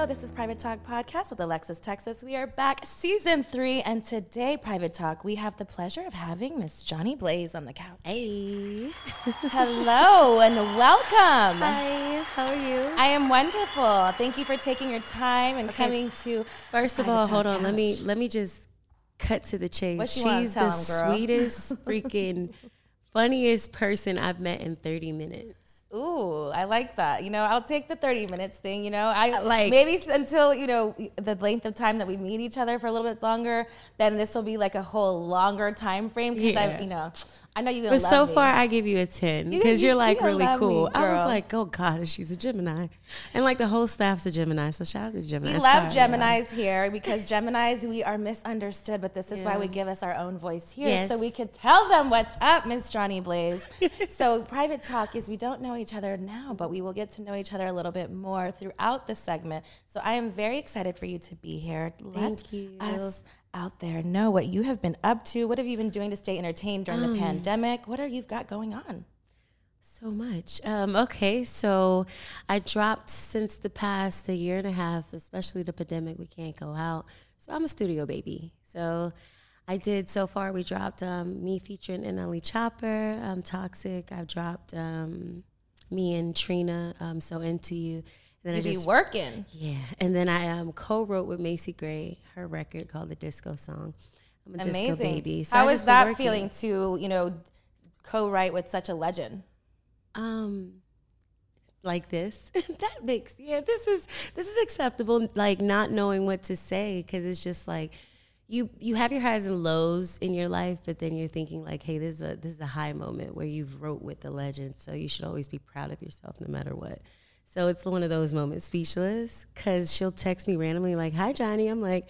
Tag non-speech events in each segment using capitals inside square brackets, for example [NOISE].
Hello. This is Private Talk Podcast with Alexis Texas. We are back, season three, and today, Private Talk, we have the pleasure of having Miss Jonni Blaze on the couch. Hey. [LAUGHS] Hello and welcome. Hi. How are you? I am wonderful. Thank you for taking your time and Okay. coming to. First of all, Talk hold on. Let me let me just cut to the chase. What you wanna She's the the 'em, girl? sweetest, [LAUGHS] freaking funniest person I've met in 30 minutes. Ooh, I like that. You know, I'll take the 30 minutes thing. You know, I like- maybe until, you know, the length of time that we meet each other for a little bit longer, then this will be like a whole longer time frame because I, you know, I know you're going But to so me. far, I give you a 10 You- because you- you, are like you really love me, cool. I was like, oh God, she's a Gemini. And like the whole staff's a Gemini. So shout out to Gemini. We love Geminis here because Geminis, we are misunderstood, but this is why we give us our own voice here Yes. so we could tell them what's up, Miss Jonni Blaze. [LAUGHS] so, private talk is we don't know each other now, but we will get to know each other a little bit more throughout the segment. So, I am very excited for you to be here. Let Thank you. us out there know what you have been up to. What have you been doing to stay entertained during Um. the pandemic? What are you've got going on? So much. Um, okay, so I dropped since the past a year and a half, especially the pandemic. We can't go out, so I'm a studio baby. So I did so far. We dropped um, me featuring NLE Choppa, um, Toxic. I've dropped um, me and Trina, um, so into you. And then You I be just working. yeah, and then I um, co-wrote with Macy Gray her record called the Disco Song. I'm a Amazing. disco baby. So How is that working. feeling to, you know, co-write with such a legend? Um like this. [LAUGHS] That makes yeah this is this is acceptable like not knowing what to say because it's just like you you have your highs and lows in your life but then you're thinking like hey this is a this is a high moment where you've wrote with the legend so you should always be proud of yourself no matter what. So it's one of those moments speechless because she'll text me randomly like hi johnny. I'm like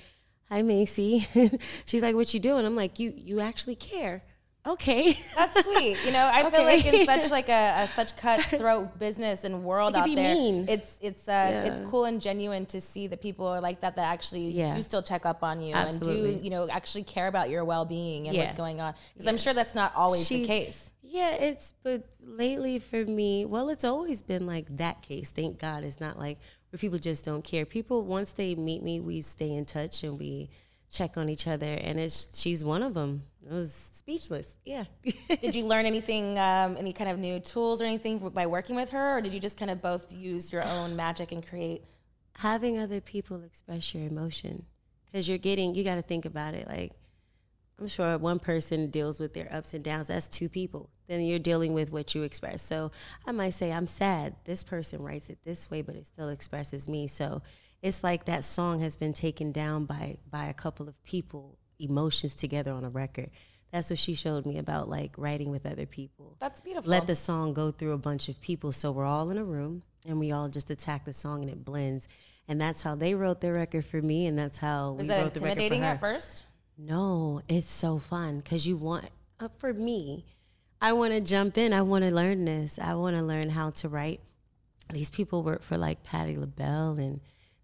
hi macy. [LAUGHS] She's like what you doing? I'm like you you actually care okay [LAUGHS] That's sweet. You know, I feel like in such [LAUGHS] like a, a such cutthroat business and world out there, mean. it's it's uh, it's cool and genuine to see that people are like that that actually Yeah. do still check up on you and do you know actually care about your well being and Yeah. what's going on. Because I'm sure that's not always the case. Yeah, it's but lately for me, well, it's always been like that case. Thank God, it's not like where people just don't care. People once they meet me, we stay in touch and we check on each other, and it's she's one of them. It was speechless. Yeah. [LAUGHS] Did you learn anything, um, any kind of new tools or anything by working with her, or did you just kind of both use your own magic and create? Having other people express your emotion because you're getting, you got to think about it. Like I'm sure one person deals with their ups and downs. That's two people. Then you're dealing with what you express. So I might say, I'm sad. This person writes it this way, but it still expresses me. So it's like that song has been taken down by by a couple of people, emotions together on a record. That's what she showed me about like writing with other people. That's beautiful. Let the song go through a bunch of people. So we're all in a room and we all just attack the song and it blends. And that's how they wrote their record for me, and that's how Was we wrote the record for intimidating at first? No, it's so fun because you want, uh, for me, I want to jump in. I want to learn this. I want to learn how to write. These people work for like Patti LaBelle and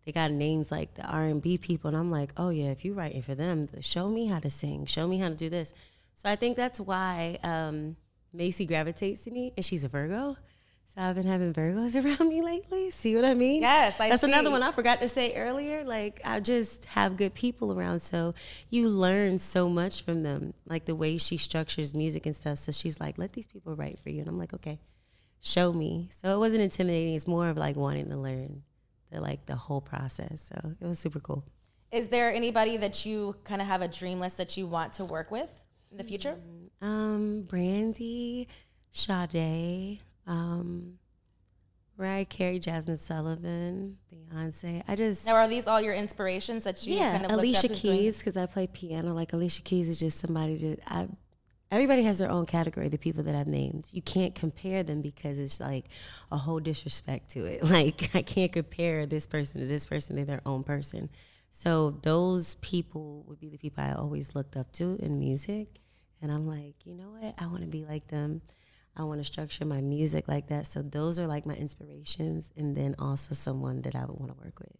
they got names like the R&B people. And I'm like, oh yeah, if you're writing for them, show me how to sing. Show me how to do this. So I think that's why um, Macy gravitates to me and she's a Virgo. So I've been having Virgos [LAUGHS] around me lately. See what I mean? Yes, I That's see. another one I forgot to say earlier. Like I just have good people around, so you learn so much from them. Like the way she structures music and stuff. So she's like, "Let these people write for you," and I'm like, "Okay, show me." So it wasn't intimidating. It's more of like wanting to learn the like the whole process. So it was super cool. Is there anybody that you kind of have a dream list that you want to work with in the future? Um, Brandy, Sade, um, Mariah Carey, Jazmine Sullivan, Beyonce. I just Now, are these all your inspirations that you yeah, kind of Alicia up Keys because I play piano. Like Alicia Keys is just somebody that I. Everybody has their own category. The people that I've named, you can't compare them because it's like a whole disrespect to it. [LAUGHS] Like I can't compare this person to this person. They're their own person. So those people would be the people I always looked up to in music. And I'm like, you know what? I want to be like them. I want to structure my music like that. So those are like my inspirations. And then also someone that I would want to work with.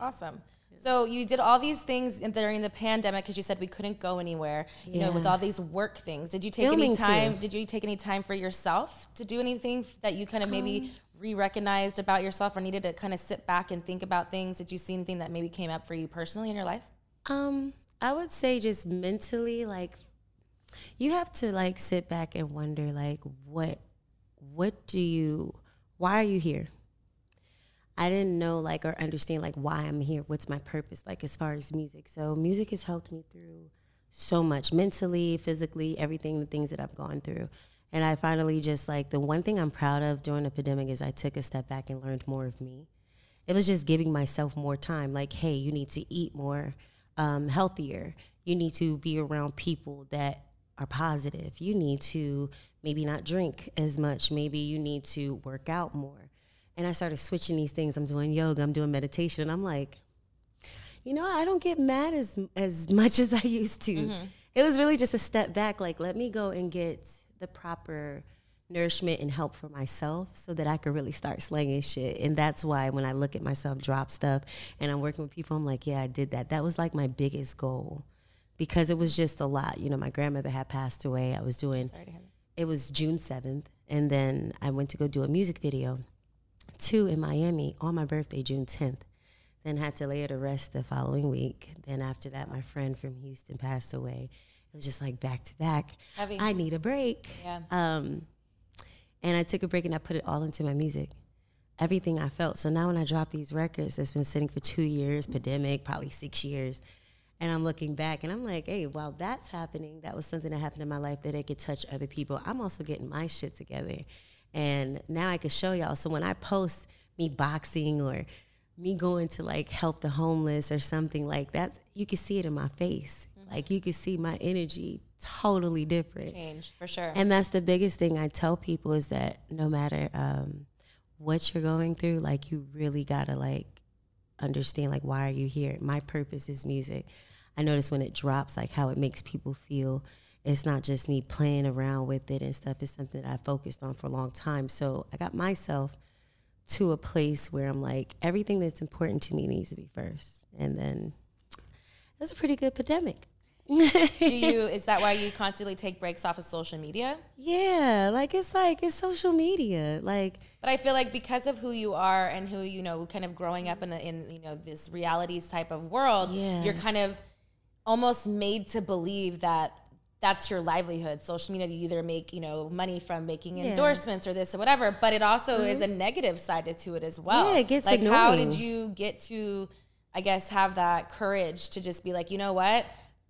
Awesome. So you did all these things in, during the pandemic because you said we couldn't go anywhere. You know, with all these work things. Did you take Filming, any too. time? Did you take any time for yourself to do anything that you kind of Um, maybe re-recognized about yourself, or needed to kind of sit back and think about things? Did you see anything that maybe came up for you personally in your life? Um, I would say just mentally, like you have to like sit back and wonder, like what, what do you, why are you here? I didn't know like or understand like why I'm here. What's my purpose? Like as far as music. So music has helped me through so much mentally, physically, everything, the things that I've gone through. And I finally just like the one thing I'm proud of during the pandemic is I took a step back and learned more of me it was just giving myself more time like hey you need to eat more um, healthier you need to be around people that are positive you need to maybe not drink as much maybe you need to work out more and i started switching these things i'm doing yoga i'm doing meditation and i'm like you know i don't get mad as as [LAUGHS] much as i used to it was really just a step back like let me go and get the proper nourishment and help for myself so that I could really start slinging shit. And that's why when I look at myself drop stuff and I'm working with people, I'm like, yeah, I did that. That was like my biggest goal because it was just a lot. You know, my grandmother had passed away. I was doing, it was June 7th. And then I went to go do a music video, two in Miami on my birthday, June 10th. Then had to lay her to rest the following week. Then after that, my friend from Houston passed away. It was just like back to back. Heavy. I need a break. Yeah. Um, and I took a break and I put it all into my music. Everything I felt. So now when I drop these records that's been sitting for two years, pandemic, probably six years, and I'm looking back and I'm like, hey, while that's happening, that was something that happened in my life that it could touch other people. I'm also getting my shit together. And now I can show y'all. So when I post me boxing or me going to like help the homeless or something like that, you can see it in my face. Like you can see my energy totally different. Changed for sure. And that's the biggest thing I tell people is that no matter um, what you're going through, like you really gotta like understand like why are you here? My purpose is music. I notice when it drops, like how it makes people feel. It's not just me playing around with it and stuff. It's something that I focused on for a long time. So I got myself to a place where I'm like, everything that's important to me needs to be first. And then it was a pretty good pandemic. Do [LAUGHS] you? Is that why you constantly take breaks off of social media? Yeah, like it's like it's social media. Like But I feel like because of who you are and who you know, kind of growing up in a, in you know this realities type of world, Yeah. you're kind of almost made to believe that that's your livelihood. Social media, you either make you know money from making Yeah. endorsements or this or whatever, but it also is a negative side to it as well. Yeah, it gets like how did you get to, I guess, have that courage to just be like, you know what,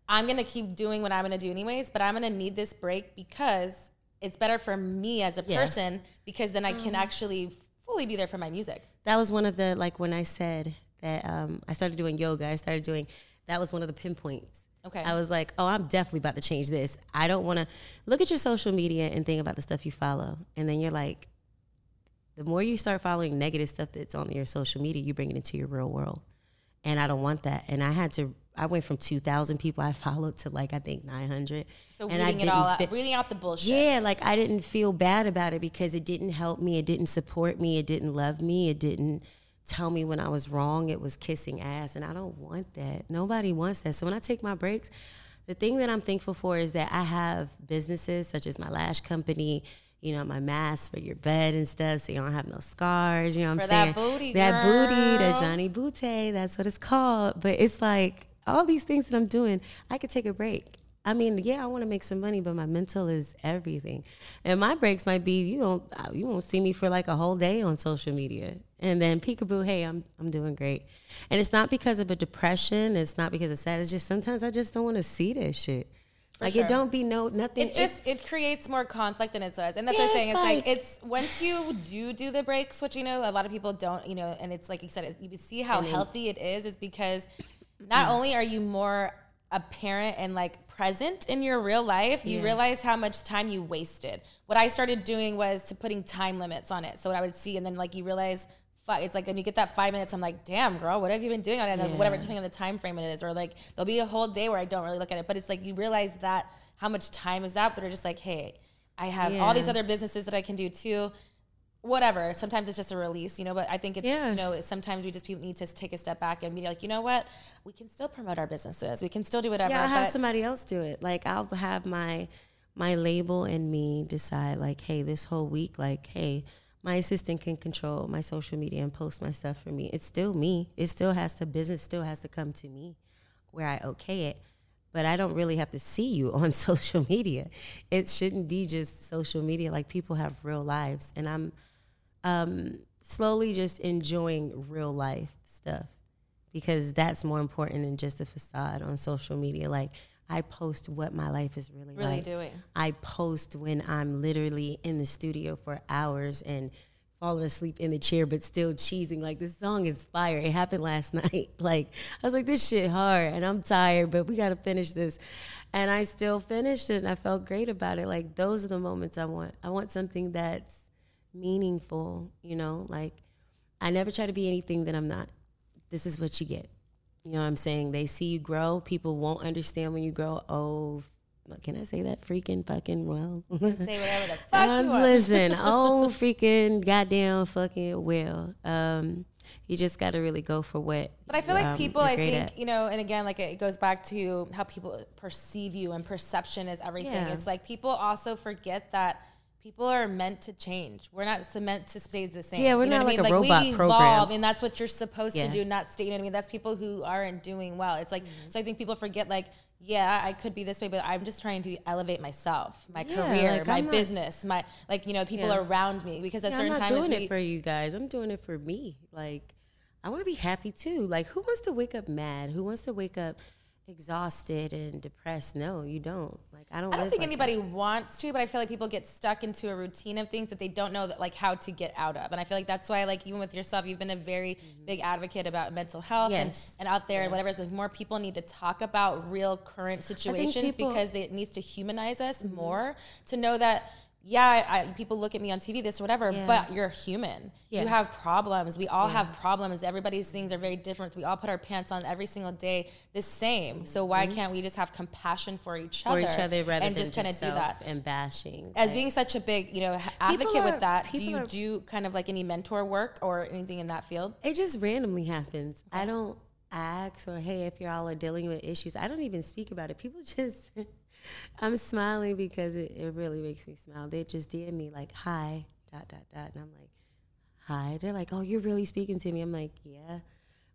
I'm gonna keep doing what I'm gonna do anyways, but I'm gonna need this break because it's better for me as a Yeah. person because then I can actually fully be there for my music. that was one of the like when I said that um, I started doing yoga. I started doing that was one of the pinpoints. Okay. I was like, oh, I'm definitely about to change this. I don't want to look at your social media and think about the stuff you follow, and then you're like, the more you start following negative stuff that's on your social media, you bring it into your real world, and I don't want that. And I had to. I went from 2,000 people I [LAUGHS] followed to like I think 900. So and I reading it all out, reading out the bullshit. Yeah, like I didn't feel bad about it because it didn't help me. It didn't support me. It didn't love me. It didn't tell me when I was wrong. It was kissing ass. And I don't want that. Nobody wants that. So when I take my breaks, the thing that I'm thankful for is that I have businesses such as my lash company, you know, my mask for your bed and stuff so you don't have no scars. You know what For I'm saying? that booty, That booty, girl. that Johnny Booty, that's what it's called. But it's like all these things that I'm doing, I could take a break. I mean, yeah, I want to make some money, but my mental is everything. And my breaks might be you don't you won't see me for like a whole day on social media, and then peekaboo, hey, I'm I'm doing great. And it's not because of a depression. It's not because of sad. It's just sometimes I just don't want to see that shit. like sure. it don't be no nothing. It just it creates more conflict than it does, and that's what I'm saying. it's like, like- it's once you do do the breaks, which you know a lot of people don't, you know, and it's like you said, it, you see how healthy it is, is because not only are you more apparent and like present in your real life, you Yeah. realize how much time you wasted. What I started doing was to putting time limits on it, so what I would see, and then like you realize fuck. It's like when you get that five minutes, I'm like, damn, girl, what have you been doing on it? And Yeah. Whatever, depending on the time frame it is, or like there'll be a whole day where I don't really look at it. But it's like you realize that how much time is that? But they're just like, hey, I have all these other businesses that I can do too. Whatever. Sometimes it's just a release, you know. But I think it's Yeah. you know sometimes we just people need to take a step back and be like, you know what, we can still promote our businesses. We can still do whatever. Yeah, I'll have somebody else do it. Like I'll have my my label and me decide like, hey, this whole week, like, hey, my assistant can control my social media and post my stuff for me. It's still me. It still has to business still has to come to me where I okay it. But I don't really have to see you on [LAUGHS] social media. It shouldn't be just social media. Like people have real lives and I'm um slowly just enjoying real life stuff because that's more important than just a facade on social media. Like I post what my life is really, really like. doing. I post when I'm literally in the studio for hours and falling asleep in the chair, but still cheesing. Like this song is fire. It happened last [LAUGHS] night. Like I was like, this shit hard, and I'm tired, but we got to finish this. And I still finished it, and I felt great about it. Like those are the moments I want. I want something that's meaningful. You know, like I never try to be anything that I'm not. This is what you get. You know what I'm saying? They see you grow. People won't understand when you grow. Oh, can I say that? Freaking fucking well. Say whatever the [LAUGHS] fuck Um, you want. listen, [LAUGHS] oh freaking goddamn fucking well. Um, you just got to really go for what. But I feel like um, people, I think, at. you know, and again, like it goes back to how people perceive you and perception is everything. Yeah. It's like people also forget that people are meant to change. We're not meant to stay the same. Yeah, we're You know not what I like mean? a robot we evolve, programmed. and that's what you're supposed Yeah. to do. Not stay. You know what I mean? That's people who aren't doing well. It's like Mm-hmm. so. I think people forget like. Yeah, I could be this way, but I'm just trying to elevate myself, my Yeah, career, like, my not- business, my like you know people Yeah. around me. Because at Yeah, I'm not times doing we, it for you guys. I'm doing it for me. Like, I want to be happy too. Like, who wants to wake up mad? Who wants to wake up exhausted and depressed? No, you don't. Like, I don't. I don't think like anybody wants to, but I feel like people get stuck into a routine of things that they don't know that like how to get out of. And I feel like that's why like even with yourself, you've been a very big advocate about mental health Mm-hmm. Yes. and, and out there and whatever. But more people need to talk about real current situations people- Mm-hmm. because they, it needs to humanize us more to know that. Yeah, I, people look at me on TV, this or whatever, Yeah. but you're human. Yeah. You have problems. We all have problems. Everybody's things are very different. We all put our pants on every single day the same. So why can't we just have compassion for each Mm-hmm. for other, each other rather and than just kind of do that? and bashing. As Like, being such a big, you know, advocate are- with that, do you are- do kind of like any mentor work or anything in that field? It just randomly happens. I don't ask or hey, if y'all are dealing with issues, I don't even speak about it. People [LAUGHS] just, I'm smiling because it, it really makes me smile. They just DM me like, hi, dot, dot, dot. And I'm like, hi. They're like, oh, you're really speaking to me. I'm like, yeah.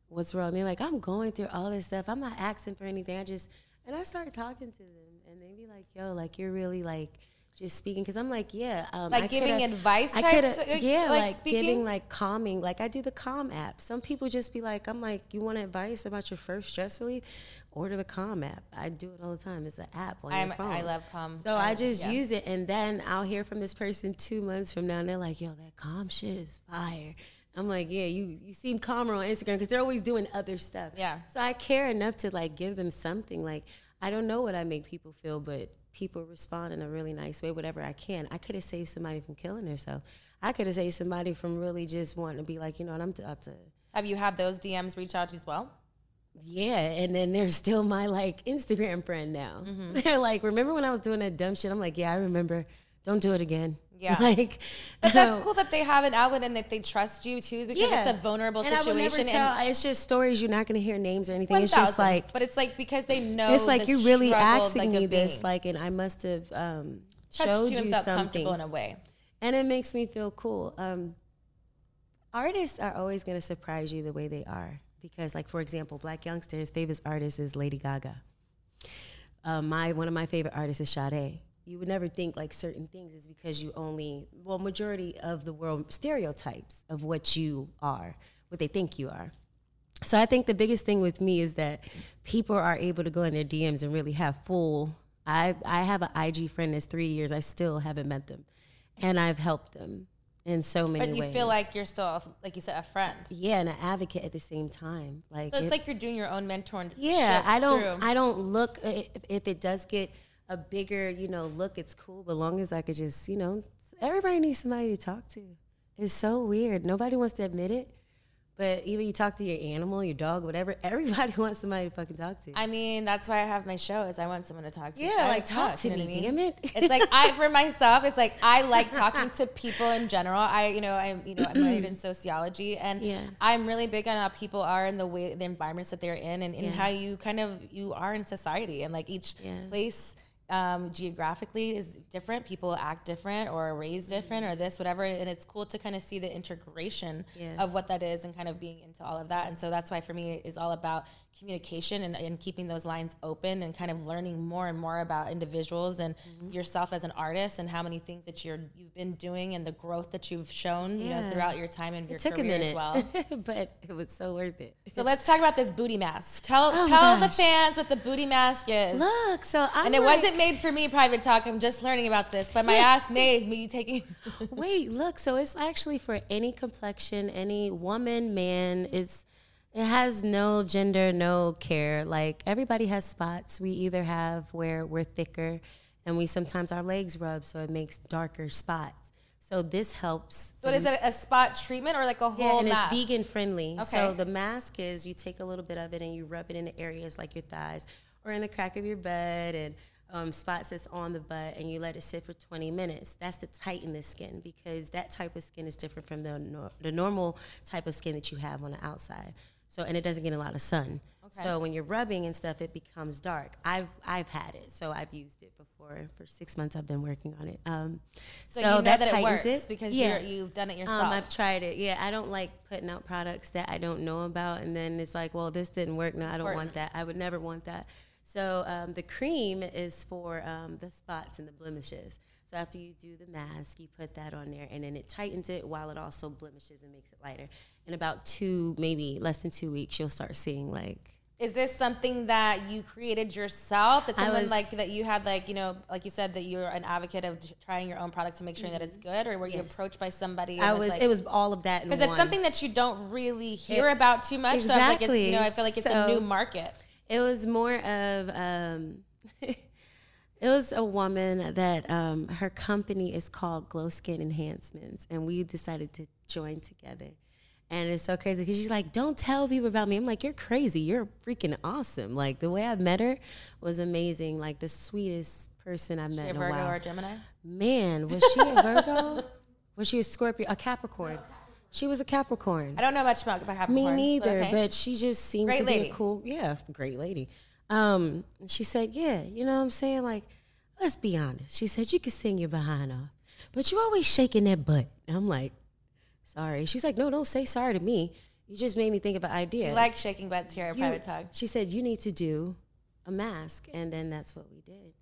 What's wrong? They're like, I'm going through all this stuff. I'm not asking for anything. I just, and I start talking to them and they be like, yo, like, you're really like, just speaking because I'm like, yeah, um, Like I giving advice I types, yeah, like like, speaking? giving like calming. Like I do the Calm app. Some people just be like, I'm like, you want advice about your first stress relief? Order the Calm app. I do it all the time. It's an app on I'm, your phone. I love Calm. So I just yeah. use it, and then I'll hear from this person two months from now, and they're like, "Yo, that calm shit is fire." I'm like, "Yeah, you you seem calmer on Instagram because they're always doing other stuff." Yeah. So I care enough to like give them something. Like I don't know what I make people feel, but people respond in a really nice way. Whatever I can, I could have saved somebody from killing themselves. I could have saved somebody from really just wanting to be like, you know, what I'm up to. Have you had those DMs reach out to you as well? Yeah, and then they're still my like Instagram friend now. Mm-hmm. [LAUGHS] They're like, remember when I was doing that dumb shit? I'm like, yeah, I remember. Don't do it again. [LAUGHS] Yeah. like, But that's [LAUGHS] cool that they have an outlet and that they trust you too, because Yeah. it's a vulnerable and I would never situation. tell. and it's just stories. You're not going to hear names or anything. It's 1000. just like but it's like because they know it's like you're really asking like, me this, being like, and I must have um, showed you you, something, in a way. and it makes me feel cool. Um, artists are always going to surprise you the way they are because, like, for example, Black Youngsta's favorite artist is Lady Gaga. Uh, my one of my favorite artists is Sade. You would never think like certain things is because you only well majority of the world stereotypes of what you are, what they think you are. So I think the biggest thing with me is that people are able to go in their DMs and really have full. I I have an IG friend that's three years. I still haven't met them, and I've helped them in so many But you ways. feel like you're still, a- like you said, a friend. yeah, and an advocate at the same time. Like So it's it- like you're doing your own mentoring. yeah, I don't. Through. I don't look if, if it does get a bigger, you know, look. It's cool, but long as I could just, you know, everybody needs somebody to talk to. It's so weird. Nobody wants to admit it, But either you talk to your animal, your dog, whatever. [LAUGHS] Everybody wants somebody to fucking talk to. I mean, that's why I have my show. Is I want someone to talk to. Yeah, I like, talk to you know me, I damn it. It's like I for [LAUGHS] myself. It's like I like talking to people in general. I you know I'm you know I'm majored in sociology, and Yeah. I'm really big on how people are in the way the environments that they're in, and, and Yeah. how you kind of you are in society, and like each Yeah. place. Um, geographically is different. People act different or are raised different or this, whatever. And it's cool to kind of see the integration Yeah. of what that is and kind of being into all of that. And so that's why for me it's all about communication and, and keeping those lines open and kind of learning more and more about individuals and Mm-hmm. yourself as an artist and how many things that you're you've been doing and the growth that you've shown, you know, throughout your time in your took a minute, as well. [LAUGHS] but it was so worth it. So let's talk about this booty mask. Tell Oh, tell the fans what the booty mask is. Look, so I'm and it like, wasn't made for me, private talk. I'm just learning about this, but my ass made me taking. [LAUGHS] [LAUGHS] Wait, look, so it's actually for any complexion, any woman, man. It's it has no gender, no care. Like everybody has spots. We either have where we're thicker and we sometimes our legs rub so it makes darker spots. So this helps. so, is it? A spot treatment or like a whole Yeah, and mask? it's vegan friendly. Okay. So the mask is you take a little bit of it and you rub it in the areas like your thighs or in the crack of your butt and um, spots that's on the butt, and you let it sit for 20 minutes. That's to tighten the skin because that type of skin is different from the nor- the normal type of skin that you have on the outside. So and it doesn't get a lot of sun. Okay. So when you're rubbing and stuff, it becomes dark. I've I've had it, so I've used it before. For six months, I've been working on it. Um, So, you know that, it tightens works because Yeah. you're, you've done it yourself. Um, I've tried it. Yeah, I don't like putting out products that I don't know about, and then it's like, well, this didn't work. No, I don't Or- want that. I would never want that. So um, the cream is for um, the spots and the blemishes. So after you do the mask, you put that on there, and then it tightens it while it also blemishes and makes it lighter. In about two, maybe less than two weeks, you'll start seeing like Is this something that you created yourself? That someone was- like that you had like you know like you said that you're an advocate of trying your own products to make sure that it's good, or were you Yes. approached by somebody? I and was. like, it was all of that in because it's something that you don't really hear It- about too much. So I was like, it's, you know, I feel like it's a new market. It was more of um, it was a woman that um, her company is called Glow Skin Enhancements, and we decided to join together. And it's so crazy because she's like, "Don't tell people about me." I'm like, "You're crazy. You're freaking awesome." Like the way I met her was amazing. Like the sweetest person I've met A in a Virgo while. or Gemini? Man, was she a Virgo? [LAUGHS] was she a Scorpio? A Capricorn? She was a Capricorn. I don't know much about, about Capricorns. Me neither, okay. but she just seemed Great to be a cool, yeah, great lady. Um, she said, "Yeah, you know what I'm saying? Like, let's be honest." She said, "You can sing your behind off, but you always shaking that butt." And I'm like, "Sorry." She's like, "No, don't say sorry to me. You just made me think of an idea." we like shaking butts here at You- Private Talk. She said, "You need to do a mask," and then that's what we did.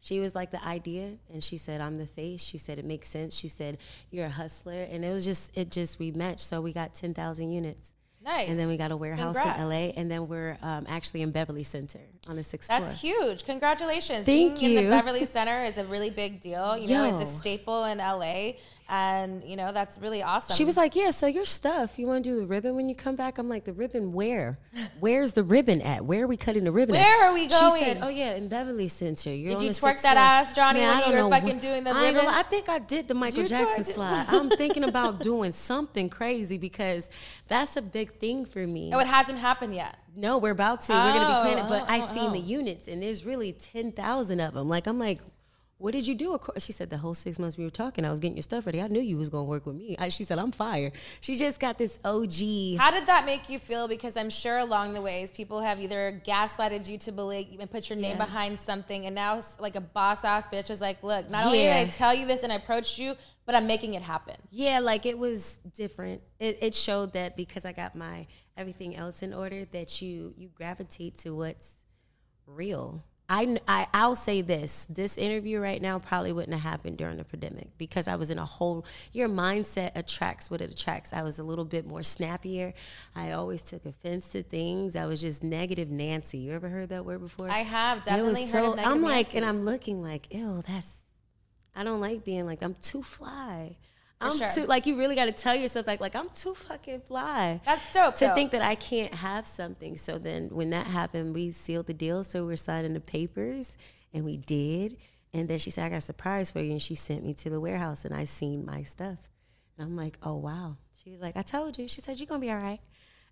She was like the idea, and she said, "I'm the face." She said, "It makes sense." She said, "You're a hustler," and it was just, it just we matched. So we got ten thousand units. Nice. And then we got a warehouse Congrats. in LA, and then we're um, actually in Beverly Center on the sixth That's floor. huge. Congratulations. Thank Being in the Beverly Center is a really big deal. You know, it's a staple in LA. And, you know, that's really awesome. She was like, "Yeah, so your stuff. You want to do the ribbon when you come back?" I'm like, "The ribbon where? [LAUGHS] Where's the ribbon at? Where are we cutting the ribbon? at?" Where are we going? She said? "Oh yeah, in Beverly Center. You're Did you twerk that floor." ass, Johnny, Man, when you were fucking doing the I gonna ribbon? I think I did the Michael Jackson slide. I'm thinking about doing something crazy because that's a big thing for me. oh, it hasn't happened yet. No, we're about to. We're gonna Oh, be planning. But oh, I oh, oh seen oh. the units, and there's really ten thousand of them. Like I'm like, what did you do? Of course, she said the whole six months we were talking, I was getting your stuff ready. I knew you was gonna work with me. I, she said I'm fire. She just got this OG. How did that make you feel? Because I'm sure along the ways, people have either gaslighted you to believe and put your name Yeah. behind something, and now like a boss ass bitch was like, "Look, not only did I tell you this and I approached you, but I'm making it happen." Yeah, like it was different. It, it showed that because I got my everything else in order, that you you gravitate to what's real. I, I I'll say this: this interview right now probably wouldn't have happened during the pandemic because I was in a whole. Your mindset attracts what it attracts. I was a little bit more snappier. I always took offense to things. I was just negative Nancy. You ever heard that word before? I have It definitely was heard so. I'm like, and I'm looking like, ew, that's. I don't like being like I'm too fly. I'm sure. too like you really got to tell yourself like like I'm too fucking fly. That's dope. to think that I can't have something. So then when that happened, we sealed the deal. So we're signing the papers, and we did. And then she said, "I got a surprise for you," and she sent me to the warehouse, and I seen my stuff, and I'm like, "Oh wow." She was like, "I told you." She said, "You're gonna be all right."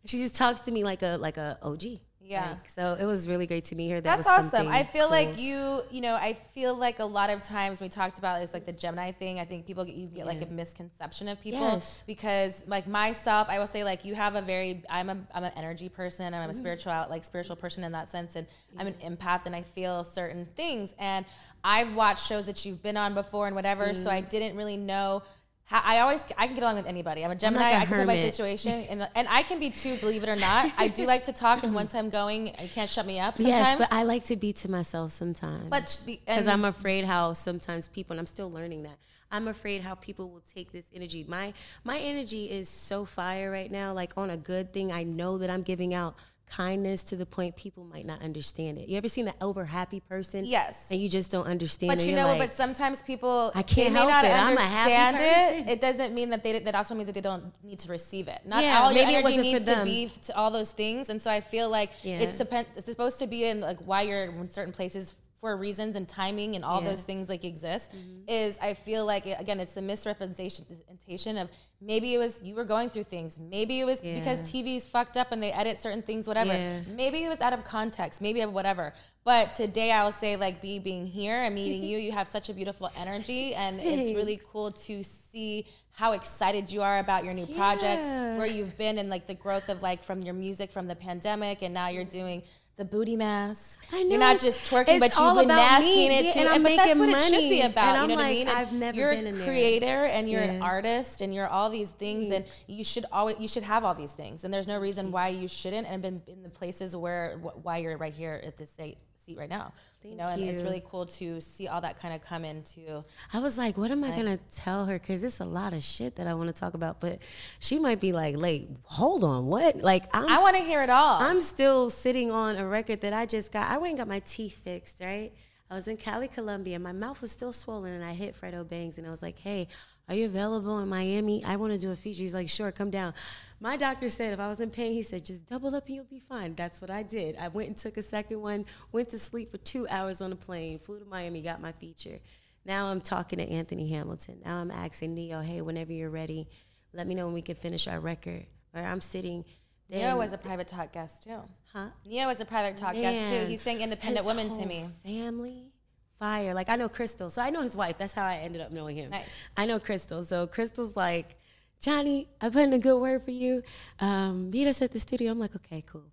She just talks to me like a like a OG. Yeah. Like, so it was really great to meet her. That That's was awesome. I feel cool. like you, you know, I feel like a lot of times we talked about it's like the Gemini thing. I think people get, you get like a misconception of people Yes. because like myself, I will say like you have a very I'm a I'm an energy person. I'm a Mm-hmm. spiritual like spiritual person in that sense, and I'm an empath and I feel certain things. And I've watched shows that you've been on before and whatever, so Mm-hmm. I didn't really know. How, I always I can get along with anybody. I'm a Gemini. like a I can put my situation, and and I can be too. Believe it or not, I do like to talk. And once I'm going, you can't shut me up. Sometimes. [LAUGHS] Yes, but I like to be to myself sometimes. But because I'm afraid how sometimes people, and I'm still learning that. I'm afraid how people will take this energy. My my energy is so fire right now. Like on a good thing, I know that I'm giving out kindness to the point people might not understand it. You ever seen that over happy person? Yes. And you just don't understand. But it. you You're know, like, but sometimes people I can't they may help not it. I'm a happy understand person. it. It doesn't mean that they that also means that they don't need to receive it. Not Yeah, all your energy needs to be to all those things. And so I feel like Yeah. it's depend. It's supposed to be in like why you're in certain places for reasons and timing and all Yeah. Mm-hmm. those things like exist. Is I feel like again it's the misrepresentation of maybe it was you were going through things. Maybe it was because Yeah. TV's fucked up and they edit certain things. Whatever. Yeah. Maybe it was out of context, maybe of whatever. But today I will say, like, be being here and meeting [LAUGHS] you, you have such a beautiful energy, and it's really cool to see how excited you are about your new projects, where you've been, and like the growth of like from your music from the pandemic, and now you're doing the booty mask. I You're not just twerking, but you've been masking me, it yeah, too. and I'm but that's what it should be about. And you know what I mean? And I've never you're been a in there. creator, and you're an artist, and you're all these things, mm. and you should always you should have all these things, and there's no reason mm. why you shouldn't. And been in the places where why you're right here at this seat seat right now. you know, and it's really cool to see all that kind of come into. I was like, what am I gonna tell her? Because it's a lot of shit that I want to talk about. But she might be like, "Like, hold on, what? Like, I'm I want to hear it all. I'm still sitting on a record that I just got. I went and got my teeth fixed, right? I was in Cali, Colombia. My mouth was still swollen, and I hit Fredo Bangs, and I was like, "Hey, are you available in Miami? I want to do a feature." He's like, "Sure, come down." My doctor said if I was in pain, he said just double up and you'll be fine. That's what I did. I went and took a second one, went to sleep for two hours on a plane, flew to Miami, got my feature. Now I'm talking to Anthony Hamilton. Now I'm asking Ne-Yo, "Hey, whenever you're ready, let me know when we can finish our record." Or I'm sitting. Ne-Yo was a private talk guest too. Huh? Ne-Yo was a private talk guest too. Man, He sang "Independent Women" to me. Family, fire. Like I know Crystal, so I know his wife. That's how I ended up knowing him. Nice. I know Crystal, so Crystal's like, Johnny, I put in a good word for you. Um, meet us at the studio. I'm like, okay, cool.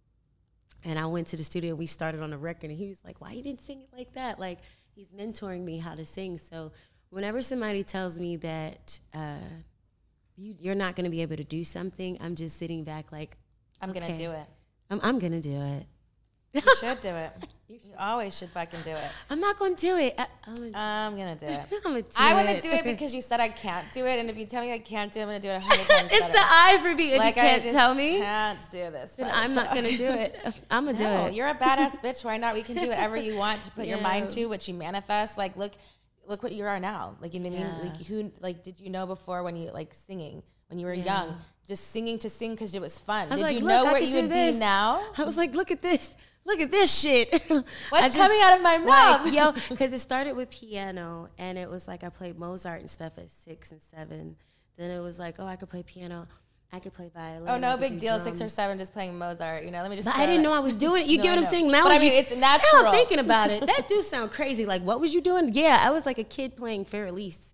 And I went to the studio. We started on a record, and he was like, "Why you didn't sing it like that?" Like he's mentoring me how to sing. So whenever somebody tells me that uh, you, you're not going to be able to do something, I'm just sitting back like, I'm gonna do it. I'm, I'm going to do it. You [LAUGHS] should do it. You always should fucking do it. I'm not going to do it. I, I'm going to do it. [LAUGHS] I'm gonna do I want to do it because you said I can't do it, and if you tell me I can't do it, I'm gonna do it a hundred [LAUGHS] times it's better. the I for me. Like you I can't just tell me, can't do this. then I'm not gonna do it. I'm gonna do it. you're a badass bitch. Why not? We can do whatever you want to put your mind to, what you manifest. Like, look, look what you are now. Like, you know what I mean? Like, who, like, did you know before when you like singing when you were young, just singing to sing because it was fun? Was Did like, you know where you would this. be now? I was like, look at this. Look at this shit. [LAUGHS] What's coming out of my mouth? Like, yo, [LAUGHS] because it started with piano, and it was like I played Mozart and stuff at six and seven. Then it was like, oh, I could play piano. I could play violin. Oh no, big deal. Six or seven, just playing Mozart. You know, let me just. But I didn't it. know I was doing it. You [LAUGHS] No, get what I'm saying? Now But I mean, you, it's natural. Now I'm thinking about it. That do sound crazy. Like, what was you doing? Yeah, I was like a kid playing Für Elise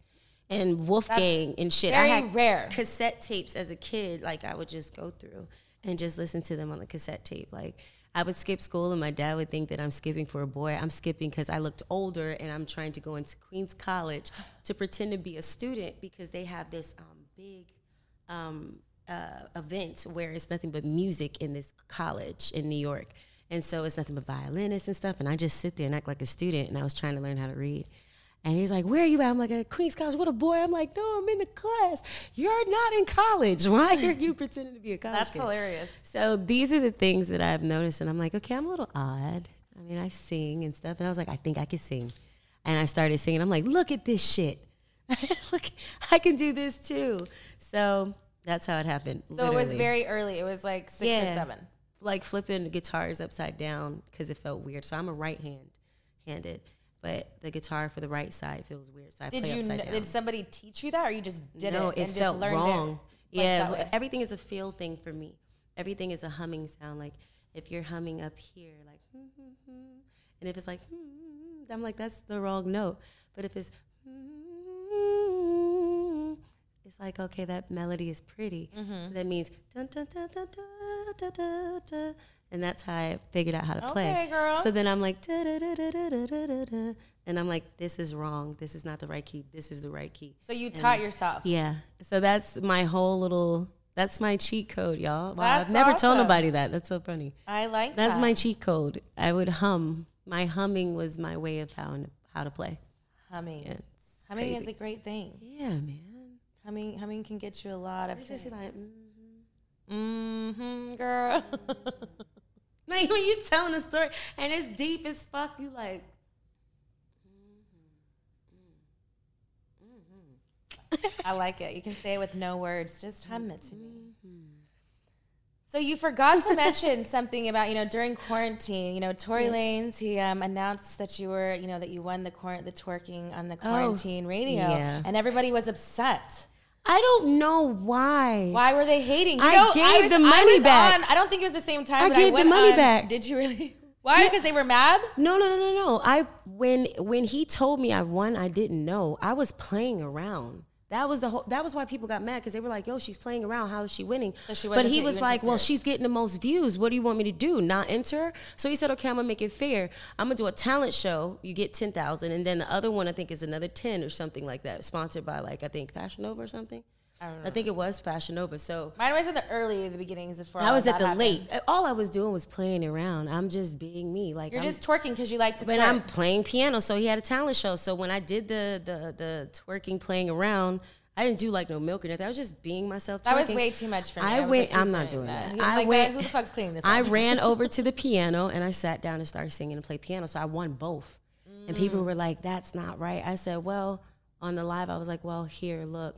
and Wolfgang and shit. I very had rare. cassette tapes as a kid. Like, I would just go through and just listen to them on the cassette tape. Like, I would skip school, and my dad would think that I'm skipping for a boy. I'm skipping because I looked older, and I'm trying to go into Queens College to pretend to be a student because they have this um, big um, uh, event where it's nothing but music in this college in New York. And so it's nothing but violinists and stuff. And I just sit there and act like a student. And I was trying to learn how to read. And he's like, Where are you at? I'm like, At Queens College. What a boy. I'm like, No, I'm in the class. You're not in college. [LAUGHS] Why are you pretending to be a college That's kid? hilarious. So these are the things that I've noticed. And I'm like, Okay, I'm a little odd. I mean, I sing and stuff. And I was like, I think I can sing. And I started singing. I'm like, Look at this shit. [LAUGHS] Look, I can do this too. So that's how it happened. So it was very early. It was like six or seven. like flipping guitars upside down because it felt weird. So I'm a right hand handed, but the guitar for the right side feels weird. So I Did play you? upside down. Did somebody teach you that, or you just did no, it it and felt just learned wrong. it? like yeah, everything is a feel thing for me. everything is a humming sound. Like if you're humming up here, like, hmm, hmm, hmm, and if it's like, I'm like, that's the wrong note. But if it's, it's like, okay, that melody is pretty. Mm-hmm. So that means, dun, dun, dun, and that's how I figured out how to play. Okay, girl. So then I'm like, da, da, da, and I'm like, this is wrong. This is not the right key. This is the right key. So you and taught yourself. Yeah. So that's my whole little. That's my cheat code, y'all. Wow, that's I've never awesome. told nobody that. That's so funny. I like that's that. my cheat code. I would hum. My humming was my way of how how to play. Humming. Humming crazy. is a great thing. Yeah, man. Humming humming can get you a lot of. Just like, mm-hmm, mm-hmm girl. [LAUGHS] [LAUGHS] like when you telling a story and it's deep as fuck, you like. Mm-hmm. Mm-hmm. Mm-hmm. I like it. You can say it with no words. Just hum it to me. So you forgot to mention something about you know during quarantine. You know, Tory Lanez he um, announced that you were you know that you won the quar- the twerking on the oh, quarantine radio, yeah. and everybody was upset. I don't know why. Why were they hating? You I know, gave was, the I money was back. On, I don't think it was the same time. I but gave I the went money on- back. Did you really? [LAUGHS] Why? Because they were mad. No, no, no, no, no. I when when he told me I won, I didn't know. I was playing around. That was the whole. That was why people got mad because they were like, "Yo, she's playing around. How is she winning?" So she but he was like, "Well, she's getting the most views. What do you want me to do? Not enter?" So he said, "Okay, I'm gonna make it fair. I'm gonna do a talent show. You get ten thousand, and then the other one I think is another ten or something like that, sponsored by like I think Fashion Nova or something. I, think it was Fashion Nova. So Mine was in the early, the beginnings before. I was at the happened. late. All I was doing was playing around. I'm just being me. Like You're I'm, just twerking because you like to but twerk. I'm playing piano, so he had a talent show. So when I did the the the twerking, playing around, I didn't do like no milk or nothing. I was just being myself. that was way too much for me. I was went. like, I'm not doing that. Was I like, went. Who the fuck's cleaning this? I ran [LAUGHS] over to the piano and I sat down and started singing and played piano. So I won both. And Mm. people were like, "That's not right." I said, "Well." On the live, I was like, "Well, here, look,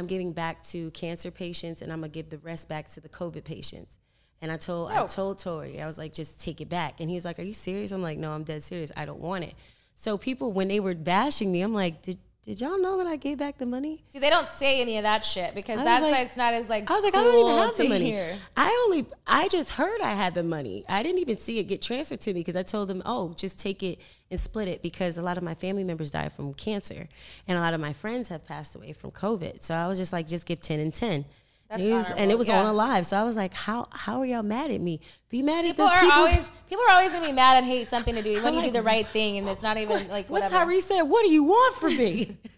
I'm giving back to cancer patients, and I'm gonna give the rest back to the COVID patients." And I told I oh. told Tory, I was like, "Just take it back." And he was like, "Are you serious?" I'm like, "No, I'm dead serious. I don't want it." So people, when they were bashing me, I'm like, "Did did y'all know that I gave back the money?" See, they don't say any of that shit because that's like- why it's not as like. I was like, I don't even have the money. hear. I only, I just heard I had the money. I didn't even see it get transferred to me because I told them, oh, just take it and split it because a lot of my family members died from cancer and a lot of my friends have passed away from COVID. So I was just like, just give 10 and 10. That's And it was, and it was yeah. on a live. So I was like, how, how are y'all mad at me? Be mad at People the are people. always people are always gonna be mad and hate something to do when you do the right thing and it's not even like whatever. what. Tyrese said, what do you want from me? [LAUGHS]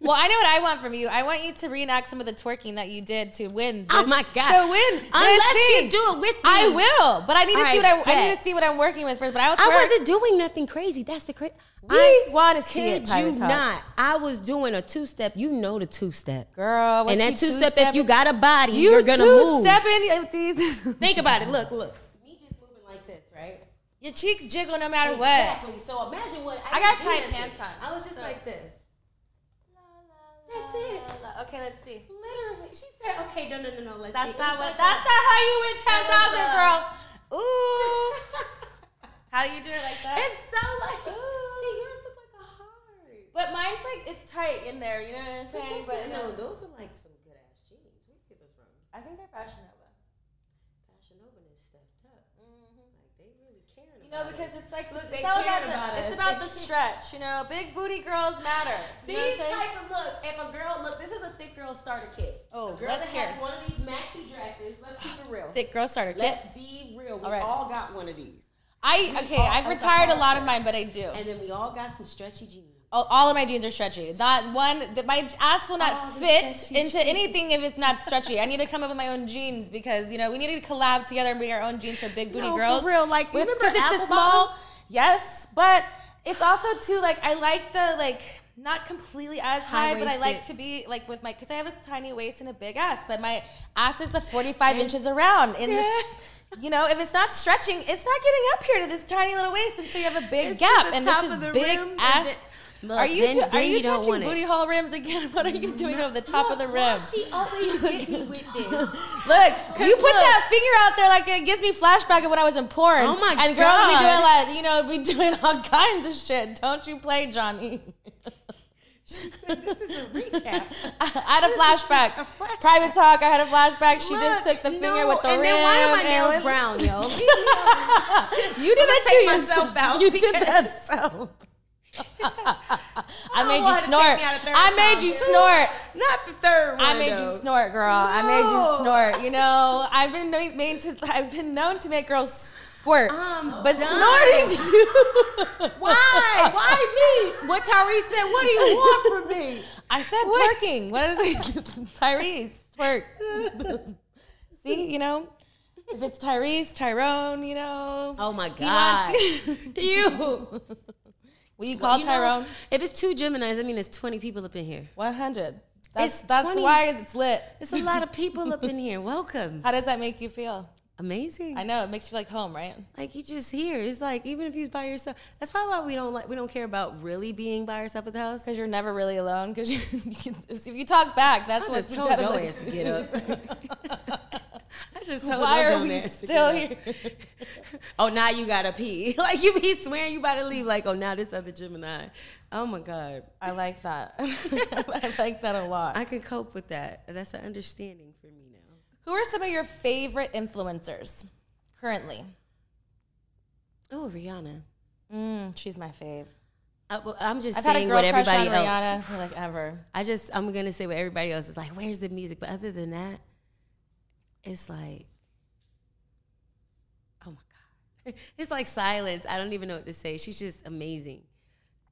Well, I know what I want from you. I want you to reenact some of the twerking that you did to win. Oh this, Oh my God. To win, Unless you do it with me. I will, but I need to All see right, what I, I, need to see what I'm working with first. But I. I wasn't doing nothing crazy. That's the crazy. We wanna see it, Kid you Talk. not. I was doing a two step. You know the two step. girl. and that two step, if you got a body, you are gonna move. stepping with these. [LAUGHS] Think about it. Look, look. Me just moving like this, right? Your cheeks jiggle no matter what. Exactly. So imagine what I got tight pants on, I was just so- like this. That's it. Okay, let's see. Literally, she said, "Okay, no, no, no, no. Let's That's see." Not what. like That's not how you win ten thousand, girl. Ooh. [LAUGHS] How do you do it like that? It's so like. Ooh. See, yours look like a heart. But mine's like it's tight in there. You know what I'm saying? But no, no, those are like some good ass jeans. Where you get those from? I think they're Fashion Nova. Fashion Nova is stepped up. Mm-hmm. Like they really care. You know, about because us. it's like Look, it's all about caring the about it's about They the stretch. You know, big booty girls matter. You know what I'm These type of look, if a girl look, this is a thick girl starter kit. Oh, a girl let's that has one of these maxi dresses. Let's keep it real. [SIGHS] Thick girl starter kit. Let's be real. We All right. all got one of these, I okay. all- I've retired a lot of mine, but I do. and then we all got some stretchy jeans. Oh, all of my jeans are stretchy. Not one. That my ass will not Oh, fit stretchy into anything if it's not stretchy. I need to come up with my own jeans because you know we need to collab together and bring our own jeans for big booty No, for girls. real, like, Because it's a small. Bottom? Yes, but it's also too like I like the like not completely as high, but I like to be like with my because I have a tiny waist and a big ass, but my ass is a forty five inches around. And it's, you know, if it's not stretching, it's not getting up here to this tiny little waist, and so you have a big It's gap. the And top this of is the big ass. Then- Look, are you then- do- are you, you touching it. booty hole rims again? [LAUGHS] What are you doing over the top of the Look, rim? why She always get me with [LAUGHS] this. Look, you put look. that finger out there like it gives me flashback of when I was in porn. Oh my god. And girls be doing like, you know, be [LAUGHS] doing all kinds of shit. Don't you play, Johnny? She said this is a recap. I had a flashback. a flashback. Private talk. I had a flashback. She just took the no, finger with the and rim. then why are my and nails brown, yo? You did that take to yourself. out You did that self. [LAUGHS] I made you wanted to take snort. me out a third I made you snort. Not the third one. I made you snort, girl. I made you snort. You know, I've been known- made to. I've been known to make girls squirt, I'm but done. snorting too. [LAUGHS] Why? Why me? What Tyrese said? What do you want from me? [LAUGHS] I said What? twerking. What is it? Tyrese twerk. See, you know, if it's Tyrese, Tyrone, you know. Oh my God. you. Will you call You know, Tyrone? if it's two Geminis, I mean, it's 20 people up in here. One hundred. That's It's that's 20 why it's lit. It's a lot of people up in here. [LAUGHS] Welcome. How does that make you feel? Amazing. I know it makes you feel like home, right? Like you just here. It's like even if you're by yourself. That's probably why we don't like we don't care about really being by yourself at the house. Because you're never really alone. Because you, [LAUGHS] you can, if you talk back, that's I what told your like- to get up. [LAUGHS] I just told Why are we still here? [LAUGHS] Oh, now you gotta pee. Like you be swearing you about to leave. Like oh, now this other Gemini. Oh my god, I like that. I like that a lot. I can cope with that. That's an understanding for me. Who are some of your favorite influencers currently? Oh, Rihanna. Mm, she's my fave. I, well, I'm just I've saying what everybody else. Rihanna like ever. I just I'm gonna say what everybody else is like. Where's the music? But other than that, it's like, oh my god, [LAUGHS] it's like silence. I don't even know what to say. She's just amazing,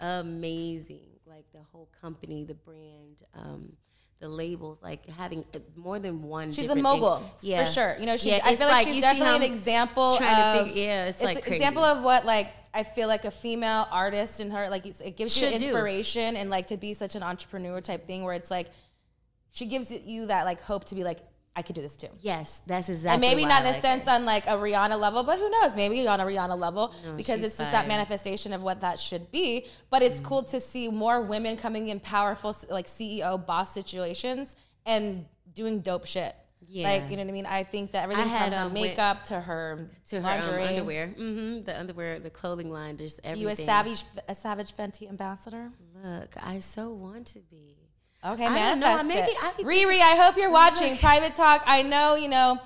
amazing. Like the whole company, the brand, um, the labels, like having uh, more than one. She's a different thing. mogul, yeah, for sure. You know, she. Yeah, I feel like, you she's definitely an example of. think- yeah, it's, like an crazy. example of what like I feel like a female artist in her like it gives you Should do. inspiration and like to be such an entrepreneur type thing where it's like she gives you that like hope to be like I could do this too. Yes, that's exactly. And maybe not I in a like sense on like a Rihanna level, but who knows? Maybe on a Rihanna level No, because it's just that manifestation of what that should be. But it's cool to see more women coming in powerful like CEO boss situations and doing dope shit. Yeah. Like you know what I mean? I think that everything had, from her um, makeup to her to her um, underwear, hmm the underwear, the clothing line, just everything. You a savage a savage Fenty ambassador? Look, I so want to be. Okay, I know, manifest maybe it. I could- Riri, I hope you're watching Private Talk. I know, you know,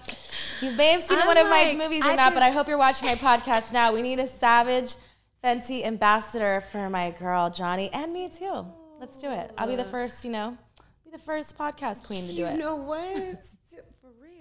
you may have seen I'm one of my movies or I not, but I hope you're watching my podcast now. We need a Savage Fenty ambassador for my girl Jonni and me too. Let's do it. I'll be the first, you know, be the first podcast queen to do it. you know what?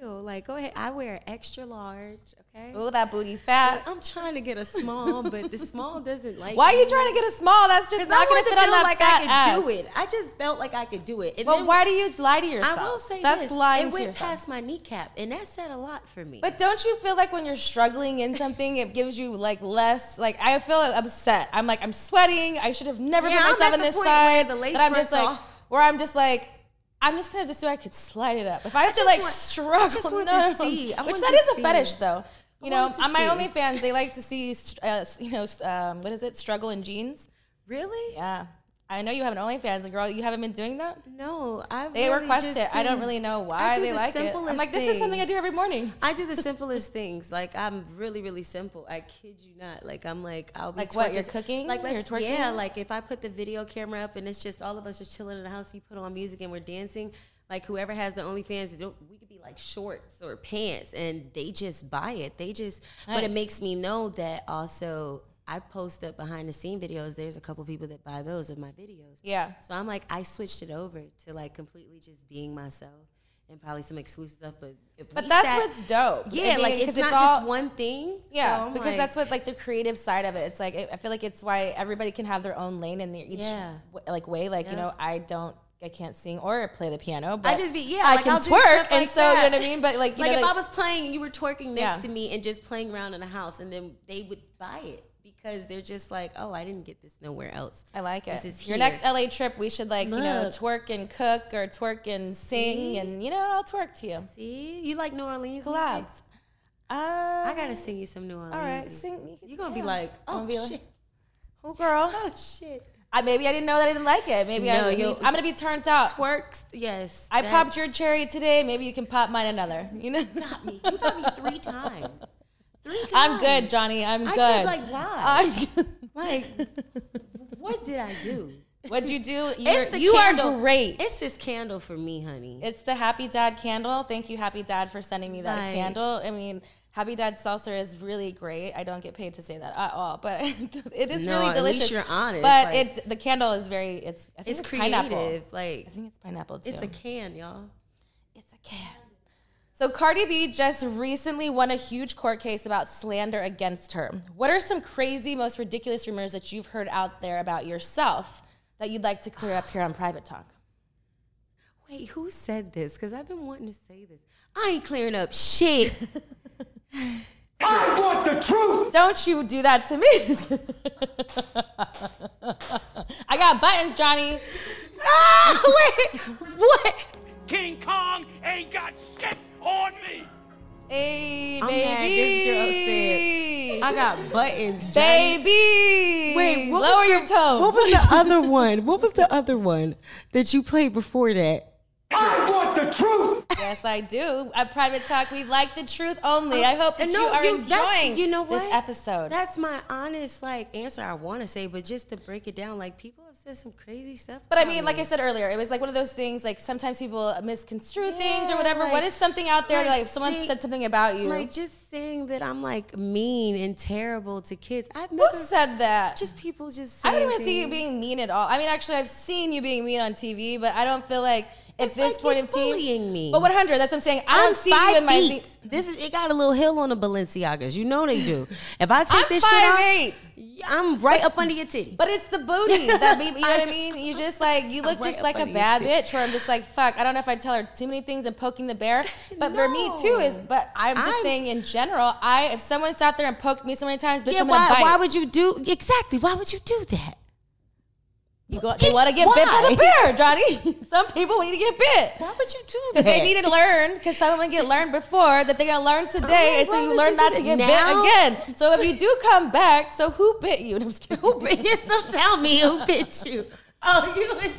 Like go ahead. I wear extra large. Okay. Oh, that booty fat. I'm trying to get a small, but the small doesn't like. Why are you me. trying to get a small? That's just not going to fit on feel that like fat I could ass. do it. I just felt like I could do it. And But then why do you lie to yourself? I will say that's this, lying it went yourself. past my kneecap, and that said a lot for me. But don't you feel like when you're struggling in something, it gives you like less? Like I feel upset. I'm like I'm sweating. I should have never Yeah, put myself in this point where side. the lace I'm just like off. where I'm just like I'm just gonna just do. I could slide it up if I have to like want- I struggle. just want no. to see. I Which that is a fetish though. You I know, on my see. OnlyFans, they like to see, uh, you know, um, what is it? Struggle in jeans. really? Yeah, I know you have an OnlyFans, and girl, you haven't been doing that. No, I. They really request it. I don't really know why do they the like it. I'm like, this is something I do every morning. [LAUGHS] I do the simplest things. Like I'm really, really simple. I kid you not. Like I'm like I'll be Like what, you're cooking? Like You're twerking? yeah. Like if I put the video camera up and it's just all of us just chilling in the house, you put on music and we're dancing. Like whoever has the OnlyFans, don't- we could be like shorts or pants, and they just buy it. They just. But it makes me know that also. I post up behind the scene videos. There's a couple people that buy those of my videos. Yeah. So I'm like, I switched it over to like completely just being myself and probably some exclusive stuff. But But that's sat- what's dope. yeah, I mean, like 'cause it's not all- just one thing. Yeah, So because like, that's what like the creative side of it. It's like I feel like it's why everybody can have their own lane in their each Yeah. w- like way. Like you know, I don't, I can't sing or play the piano, but I just be yeah. I like, can I'll twerk, stuff and like so you know what I mean. But like you like know, if like, I was playing and you were twerking next Yeah. to me and just playing around in the house, and then they would buy it because they're just like, oh, I didn't get this nowhere else. I like it. This is Your here. next LA trip, we should like you know twerk and cook or twerk and sing, See? and you know I'll twerk to you. See, you like New Orleans? Collabs. Um, I gotta sing you some New Orleans. All right, sing. You You're gonna be yeah. like, oh gonna like- shit, oh girl. [LAUGHS] oh shit. I maybe I didn't know that I didn't like it. Maybe I. No, you'll- I'm gonna be turned out. Twerks, yes. I popped your cherry today. Maybe you can pop mine another. You know. got me. You got me three [LAUGHS] times. I'm good, Jonni. I'm I good. said, like, why? I'm [LAUGHS] good. Like, what did I do? What'd you do? You're, It's the you candle. are great. It's this candle for me, honey. It's the Happy Dad candle. Thank you, Happy Dad, for sending me that Right. candle. I mean, Happy Dad seltzer is really great. I don't get paid to say that at all, but [LAUGHS] it is No, really at delicious. least you're honest, But like- it the candle is very. It's I think it's it's, creative. pineapple. Like I think it's pineapple too. it's a can, y'all. It's a can. So Cardi B just recently won a huge court case about slander against her. What are some crazy, most ridiculous rumors that you've heard out there about yourself that you'd like to clear up here on Private Talk? Wait, who said this? Because I've been wanting to say this. I ain't clearing up shit. [LAUGHS] I want the truth. Don't you do that to me. [LAUGHS] I got buttons, Jonni. [LAUGHS] ah, wait, what? King Kong ain't got shit on me. Hey, I'm mad baby. I got buttons, Jonni. baby. Wait, what lower was your the- tone. What was the other one? What was the other one that you played before that? I want the truth. Yes, I do. At Private Talk, we like the truth only. Oh, I hope that And you are you- enjoying you know this what? episode. That's my honest like answer. I want to say, but just to break it down, like people have said some crazy stuff. but I about mean, like. I said earlier, it was like one of those things. Like sometimes people misconstrue things or whatever. like- what is something out there? Like, like, if someone see- said something about you. like just saying that I'm like mean and terrible to kids. I've Who never said that? just people just. I don't saying even see you being mean at all. I mean, actually, I've seen you being mean on TV, but I don't feel like at It's this like point time. bullying me. But 100. That's what I'm saying. I don't I'm see you in my. feet. This is it. Got a little hill on the Balenciagas. You know they do. If I take I'm this shit off, 5'8". I'm right up under your titty. But it's the booty that be, you [LAUGHS] know what I mean? You just like you look Right just like a bad bitch where I'm just like, fuck, I don't know if I tell her too many things and poking the bear. [LAUGHS] But for me too is but I'm just I'm- saying in general, I if someone sat there and poked me so many times, bitch, yeah, I'm gonna why, bite. why would you do exactly? Why would you do that? You go, they want to get bit by the bear, Jonni. [LAUGHS] Some people need to get bit. Why would you do that? Because they need to learn, because someone get learned before that they're gonna learn today, Okay, and so you learn you not to get that? bit again. So if you do come back, so who bit you? Who bit you? So tell me who bit you. Oh, you was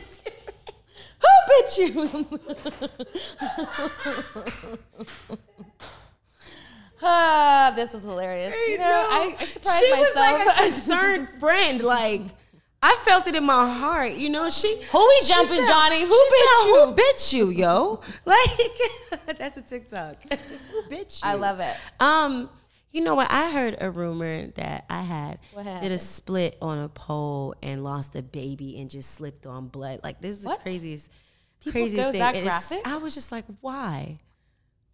Who bit you? [LAUGHS] ah, this is hilarious. You know, I, I surprised she myself. was like a concerned friend. Like I felt it in my heart. You know, she Who we jumping, said- Jonni? Who she bit said, you? Who bit you, yo? [LAUGHS] Like [LAUGHS] that's a TikTok. [LAUGHS] who bit you? I love it. Um, you know what? I heard a rumor that I had did a split on a pole and lost a baby and just slipped on blood. Like this is What? the craziest, People craziest thing. that graphic? I was just like, why?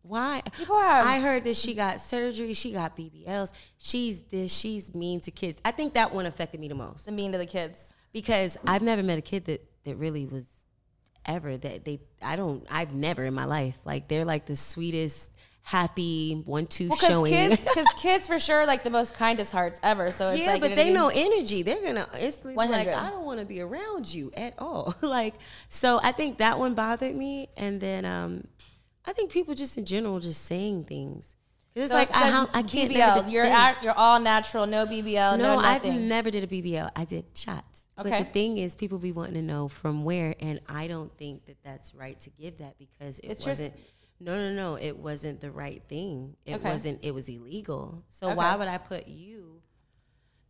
Why? People have- I heard that she got surgery, she got BBLs, she's this, she's mean to kids. I think that one affected me the most. The mean to the kids. because I've never met a kid that that really was ever that they I don't I've never in my life. Like they're like the sweetest happy one two Well, showing. kids, [LAUGHS] because kids for sure like the most kindest hearts ever. So it's yeah like, but you they know, know energy. They're gonna instantly be like I don't want to be around you at all. [LAUGHS] Like so I think that one bothered me. And then um I think people just in general just saying things it's So like it I, I can't BBL. You're at, you're all natural, no BBL, no, No, I've never did a BBL. I did shots. Okay. But the thing is, people be wanting to know from where, and I don't think that that's right to give that because it It's wasn't. no, no, no. It wasn't the right thing. It Okay. wasn't. It was illegal. So Okay. why would I put you?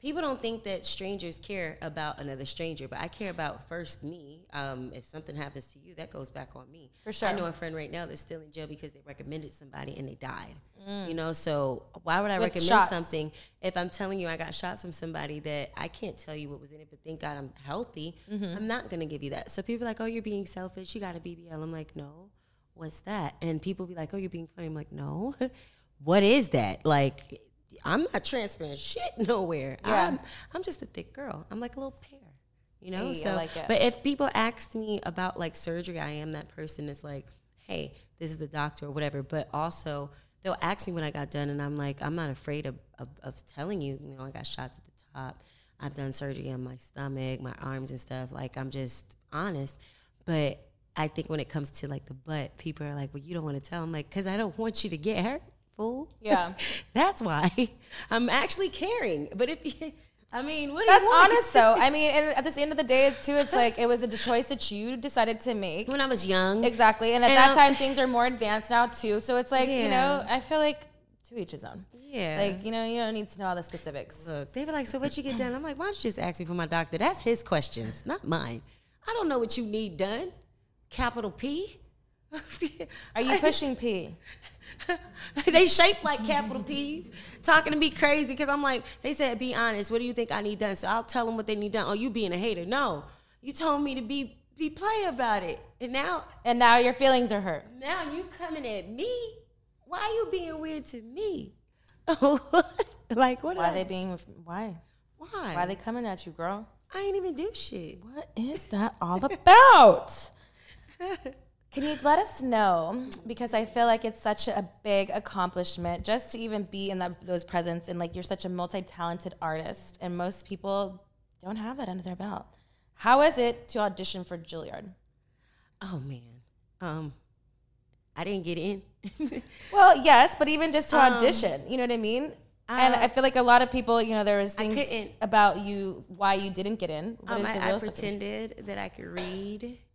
People don't think that strangers care about another stranger, but I care about first me. Um, if something happens to you, that goes back on me. For sure. I know a friend right now that's still in jail because they recommended somebody and they died. You know, so why would I Mm. With recommend shots. something if I'm telling you I got shots from somebody that I can't tell you what was in it, but thank God I'm healthy, Mm-hmm. I'm not gonna give you that. So people are like, oh, you're being selfish. You got a BBL. I'm like, no, what's that? And people be like, oh, you're being funny. I'm like, no, [LAUGHS] what is that? Like, I'm not transferring shit [LAUGHS] nowhere. Yeah. I'm, I'm just a thick girl. I'm like a little pear. You know, Hey, so like but if people ask me about like surgery, I am that person that's like, hey, this is the doctor or whatever. But also, they'll ask me when I got done, and I'm like, I'm not afraid of, of, of telling you. You know, I got shots at the top. I've done surgery on my stomach, my arms, and stuff. Like, I'm just honest. But I think when it comes to like the butt, people are like, well, you don't want to tell. I'm like, because I don't want you to get hurt, fool. Yeah. [LAUGHS] That's why I'm actually caring. But if [LAUGHS] I mean, what do That's you want? honest though. I [LAUGHS] mean, and at this end of the day, it's too. It's like it was a choice that you decided to make. When I was young, Exactly, and at And that I'm- time, things are more advanced now too. So it's like you know, I feel like to each his own. Yeah. Like you know, you don't need to know all the specifics. Look, they be like, "So what you get done?" I'm like, "Why don't you just ask me for my doctor? That's his questions, not mine." I don't know what you need done. Capital P. Are you pushing P? [LAUGHS] they shaped like capital P's, talking to me crazy because I'm like, they said, be honest. What do you think I need done? So I'll tell them what they need done. Oh, you being a hater? No, you told me to be be play about it, and now And now your feelings are hurt. now you coming at me. Why are you being weird to me? [LAUGHS] like what? Why are they I- being? Why? Why? Why are they coming at you, girl? I ain't even do shit. What is that all about? [LAUGHS] Can you let us know? Because I feel like it's such a big accomplishment just to even be in that, those presents. And like you're such a multi talented artist, and most people don't have that under their belt. How is it to audition for Juilliard? Oh man. Um, I didn't get in. [LAUGHS] Well, yes, but even just to Um, audition, you know what I mean? and uh, I feel like a lot of people, you know, there was things about you why you didn't get in. What Um, is the I, real I pretended that I could read, and um,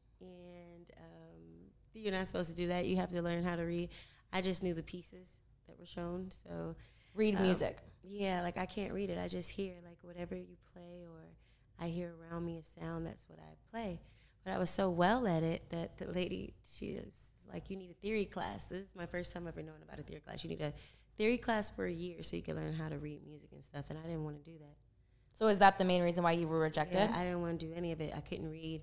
you're not supposed to do that. You have to learn how to read. I just knew the pieces that were shown, so Read um, music. yeah, like I can't read it. I just hear like whatever you play, or I hear around me a sound. That's what I play. But I was so well at it that the lady, she was like, "You need a theory class." This is my first time ever knowing about a theory class. You need a theory class for a year so you can learn how to read music and stuff. And I didn't want to do that. So is that the main reason why you were rejected? Yeah, I didn't want to do any of it. I couldn't read.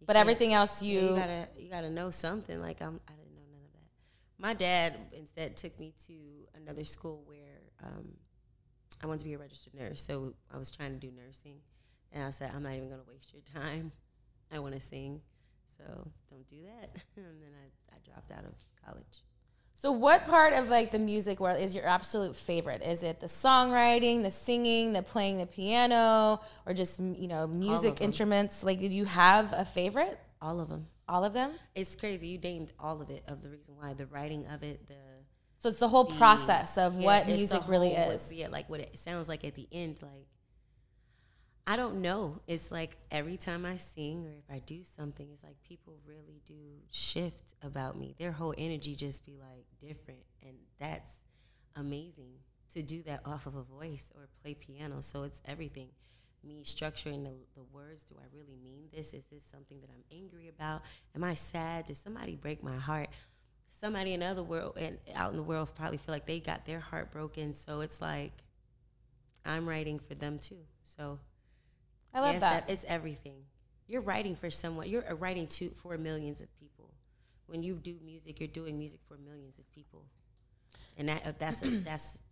You but everything else you, you gotta you gotta know something. Like I'm, I didn't know none of that. My dad instead took me to another school where um, I wanted to be a registered nurse. So I was trying to do nursing, and I said I'm not even gonna waste your time. I want to sing, so don't do that. [LAUGHS] and then I, I dropped out of college. So what part of like the music world is your absolute favorite? Is it the songwriting, the singing, the playing the piano, or just you know music instruments? Like, did you have a favorite? All of them. All of them. It's crazy. You named all of it. Of the reason why the writing of it, the So it's the whole process of Yeah, what the music really is. Yeah, like what it sounds like at the end. Like I don't know. It's like every time I sing or if I do something, it's like people really do shift about me. Their whole energy just be like different, and that's amazing to do that off of a voice or play piano. So it's everything. Me structuring the, the words. Do I really mean this? Is this something that I'm angry about? Am I sad? Did somebody break my heart? somebody in the other world and out in the world probably feel like they got their heart broken. So it's like I'm writing for them too. So I love yes, that. It's everything. You're writing for someone. You're uh, writing to for millions of people. When you do music, you're doing music for millions of people, and that uh, that's a, [CLEARS THROAT] that's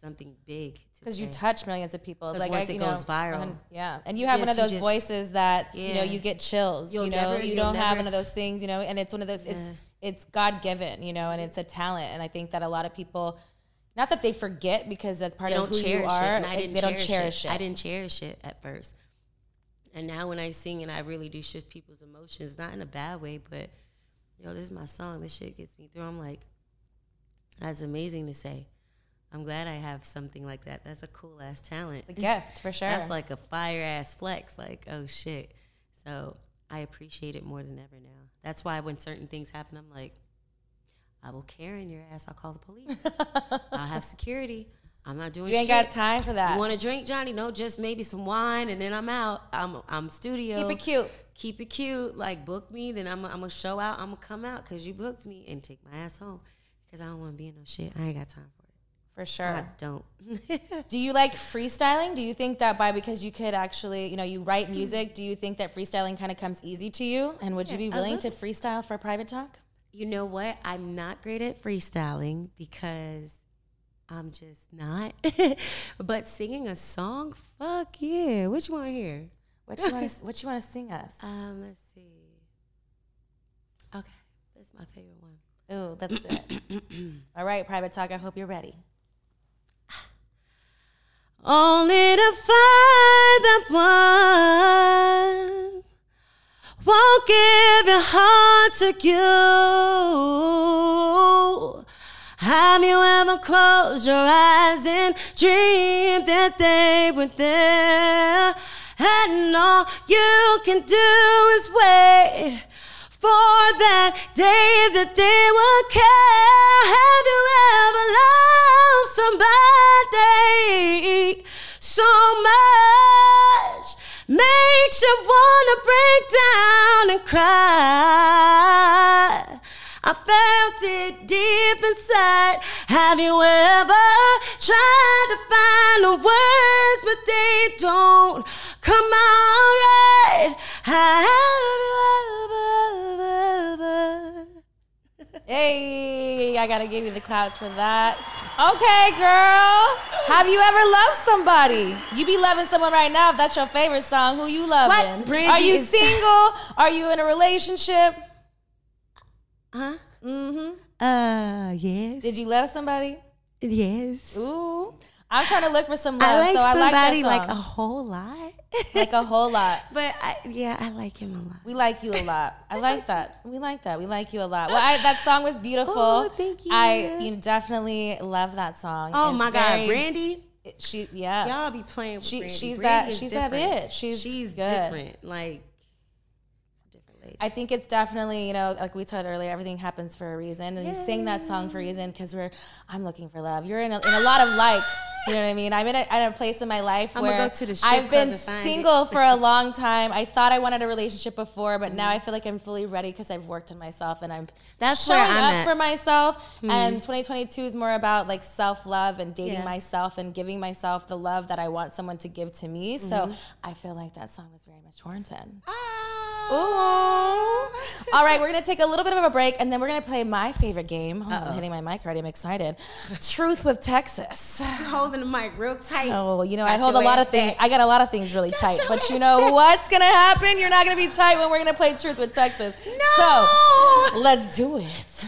something big. to Because you touch millions of people. It's like once I, it you goes know, viral, yeah, and you have one of those just- voices that you know you get chills. You'll you know, never- you don't have one of those things. You know, and it's one of those. It's Yeah. it's God given. You know, and it's a talent. And I think that a lot of people, not that they forget because that's part they of who you are. it. And I didn't they don't cherish, cherish it. it. I didn't cherish it at first. And now when I sing and I really do shift people's emotions, not in a bad way, but yo, this is my song. This shit gets me through. I'm like, that's amazing to say. I'm glad I have something like that. That's a cool ass talent. It's a gift for sure. That's like a fire ass flex. Like, oh shit. So I appreciate it more than ever now. That's why when certain things happen, I'm like, I will Karen your ass. I'll call the police. [LAUGHS] I'll have security. I'm not doing shit. you ain't shit. got time for that. You want to drink, Jonni? No, just maybe some wine, and then I'm out. I'm I'm studio. Keep it cute. Keep it cute. Like book me, then I'm I'm gonna show out. I'm gonna come out because you booked me and take my ass home because I don't want to be in no shit. I ain't got time for it. For sure. I don't. [LAUGHS] Do you like freestyling? Do you think that by because you could actually, you know, you write music, do you think that freestyling kind of comes easy to you? And would you be willing to freestyle for a private talk? you know what? I'm not great at freestyling because I'm just not. [LAUGHS] but singing a song, fuck yeah. What you want to hear? What you want to what you want to sing us? [LAUGHS] Um, let's see. Okay, that's my favorite one. Ooh, that's it. [COUGHS] All right, private talk. I hope you're ready. [SIGHS] Only to find that one won't give your heart to you. Have you ever closed your eyes and dreamed that they were there? And all you can do is wait for that day that they will care. Have you ever loved somebody so much? Makes you wanna break down. and cry. I felt it deep inside. Have you ever tried to find the words, but they don't come out right? Have you ever? Hey, I gotta give you the claps for that. Okay, girl. Have you ever loved somebody? You be loving someone right now. If that's your favorite song, who you loving? What, Brandy, Are you single? Are you in a relationship? Huh? Mm-hmm. Uh, yes. Did you love somebody? Yes. Ooh. I'm trying to look for some love, I like so I like that song. [LAUGHS] like a whole lot. like a whole lot. But I, yeah, I like him a lot. We like you a lot. I like [LAUGHS] that. We like that. We like you a lot. Well, I, that song was beautiful. Oh, thank you. I you definitely love that song. Oh It's my very- God, Brandy! She yeah. Y'all be playing with She- Brandy. she's Brandy that- she's that different. bitch. She's she's good. different. Like it's a different lady. I think it's definitely, you know, like we talked earlier, everything happens for a reason. And you sing that song for a reason because we're, I'm looking for love. You're in a, in a lot of like, you know what I mean? I'm in a, in a place in my life I'ma where go to the I've been club and find single for a [LAUGHS] long time. I thought I wanted a relationship before, but now I feel like I'm fully ready because I've worked on myself and I'm That's showing where I'm up at. for myself. Mm-hmm. And 2022 is more about like self love and dating Yeah. myself and giving myself the love that I want someone to give to me. So mm-hmm. I feel like that song was very much warranted. Ah. Ooh. All right, we're gonna take a little bit of a break, and then we're gonna play my favorite game. Oh, I'm hitting my mic already. I'm excited. Truth with Texas. holding the mic real tight. Oh, you know, I hold a lot of things. I got a lot of things really tight, but you know what's gonna happen? You're not gonna be tight when we're gonna play Truth with Texas. No. So let's do it.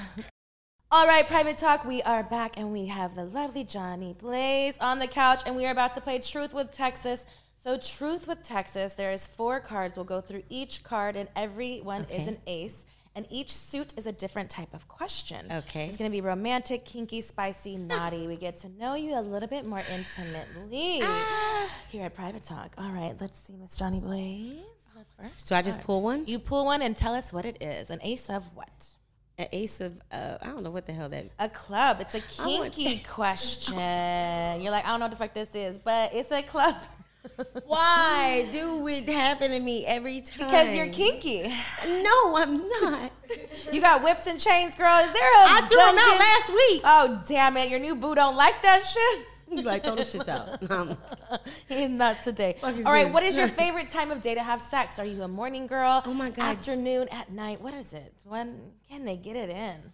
All right, Private Talk, we are back and we have the lovely Jonni Blaze on the couch and we are about to play Truth with Texas. So, Truth with Texas, there's four cards. We'll go through each card and every one is an ace. And each suit is a different type of question. Okay. It's gonna be romantic, kinky, spicy, naughty. We get to know you a little bit more intimately Ah. here at Private Talk. All right, let's see, Miss Jonni Blaze. First, So I just pull one. you pull one and tell us what it is. An ace of what? An ace of uh, I don't know what the hell that. A club. It's a kinky question. You're like, I don't know what the fuck this is, but it's a club. Why do it happen to me every time? because you're kinky. No, I'm not. You got whips and chains, girl. Is there a I threw them out last week. Oh damn it! Your new boo don't like that shit. You like throw them shits out. [LAUGHS] He's not today. All right, this? what is your [LAUGHS] favorite time of day to have sex? Are you a morning girl? Oh my God. Afternoon, at night? What is it? When can they get it in?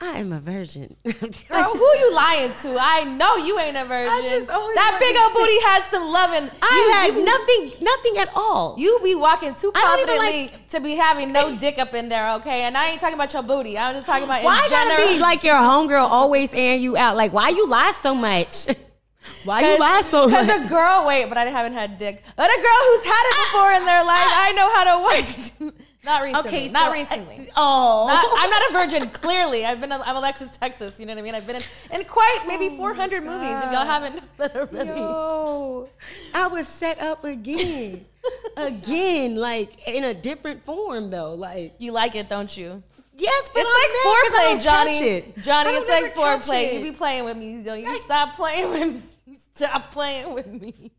I am a virgin. [LAUGHS] Girl, who you lying to? I know you ain't a virgin. just always that big old booty had some loving. I you, had you be- nothing, nothing at all. You be walking too I confidently to be having no dick up in there, okay? And I ain't talking about your booty. I'm just talking about why in gotta general. be like your homegirl always airing you out? Like, why you lie so much? [LAUGHS] Why you lie so much? Because a girl, wait, but I haven't had dick. But a girl who's had it before in their life, I know how to work. [LAUGHS] not recently. Okay, not so, recently. uh, oh, Not, [LAUGHS] I'm not a virgin. Clearly, I've been. I'm Alexis Texas. You know what I mean. I've been in, in quite maybe 400 movies. If y'all haven't [LAUGHS] already. Yo, I was set up again, [LAUGHS] again, like in a different form though. Like, You like it, don't you? yes, but It's I'm I like foreplay, Jonni. it. Jonni, I it's like foreplay. it. You be playing with me. Don't you stop playing with me. Stop playing with me.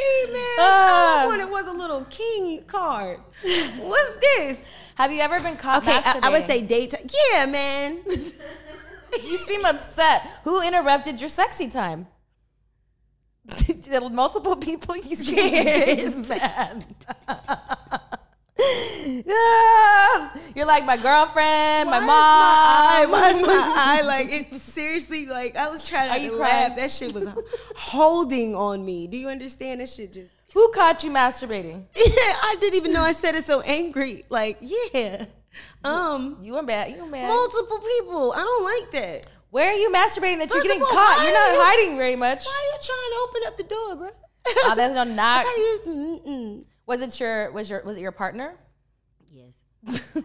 See, man, Ah. all I wanted was a little king card. [LAUGHS] What's this? Have you ever been caught Okay, I, I would say daytime. Yeah, man. [LAUGHS] You seem upset. Who interrupted your sexy time? [LAUGHS] Multiple people you seem sad. Yeah. [LAUGHS] You're like my girlfriend, my Why is mom. My eye, why is my [LAUGHS] eye like it's seriously like I was trying Are to you laugh. crying? That shit was holding on me. Do you understand? That shit just. [LAUGHS] Who caught you masturbating? I didn't even know I said it so angry. Like, yeah. Um, You and bad. You and bad. multiple people. I don't like that. Where are you masturbating that you're getting all, caught? You're not you- hiding very much. Why are you trying to open up the door, bro? Oh, that's no knock. Was it your was your was it your partner? Yes. [LAUGHS]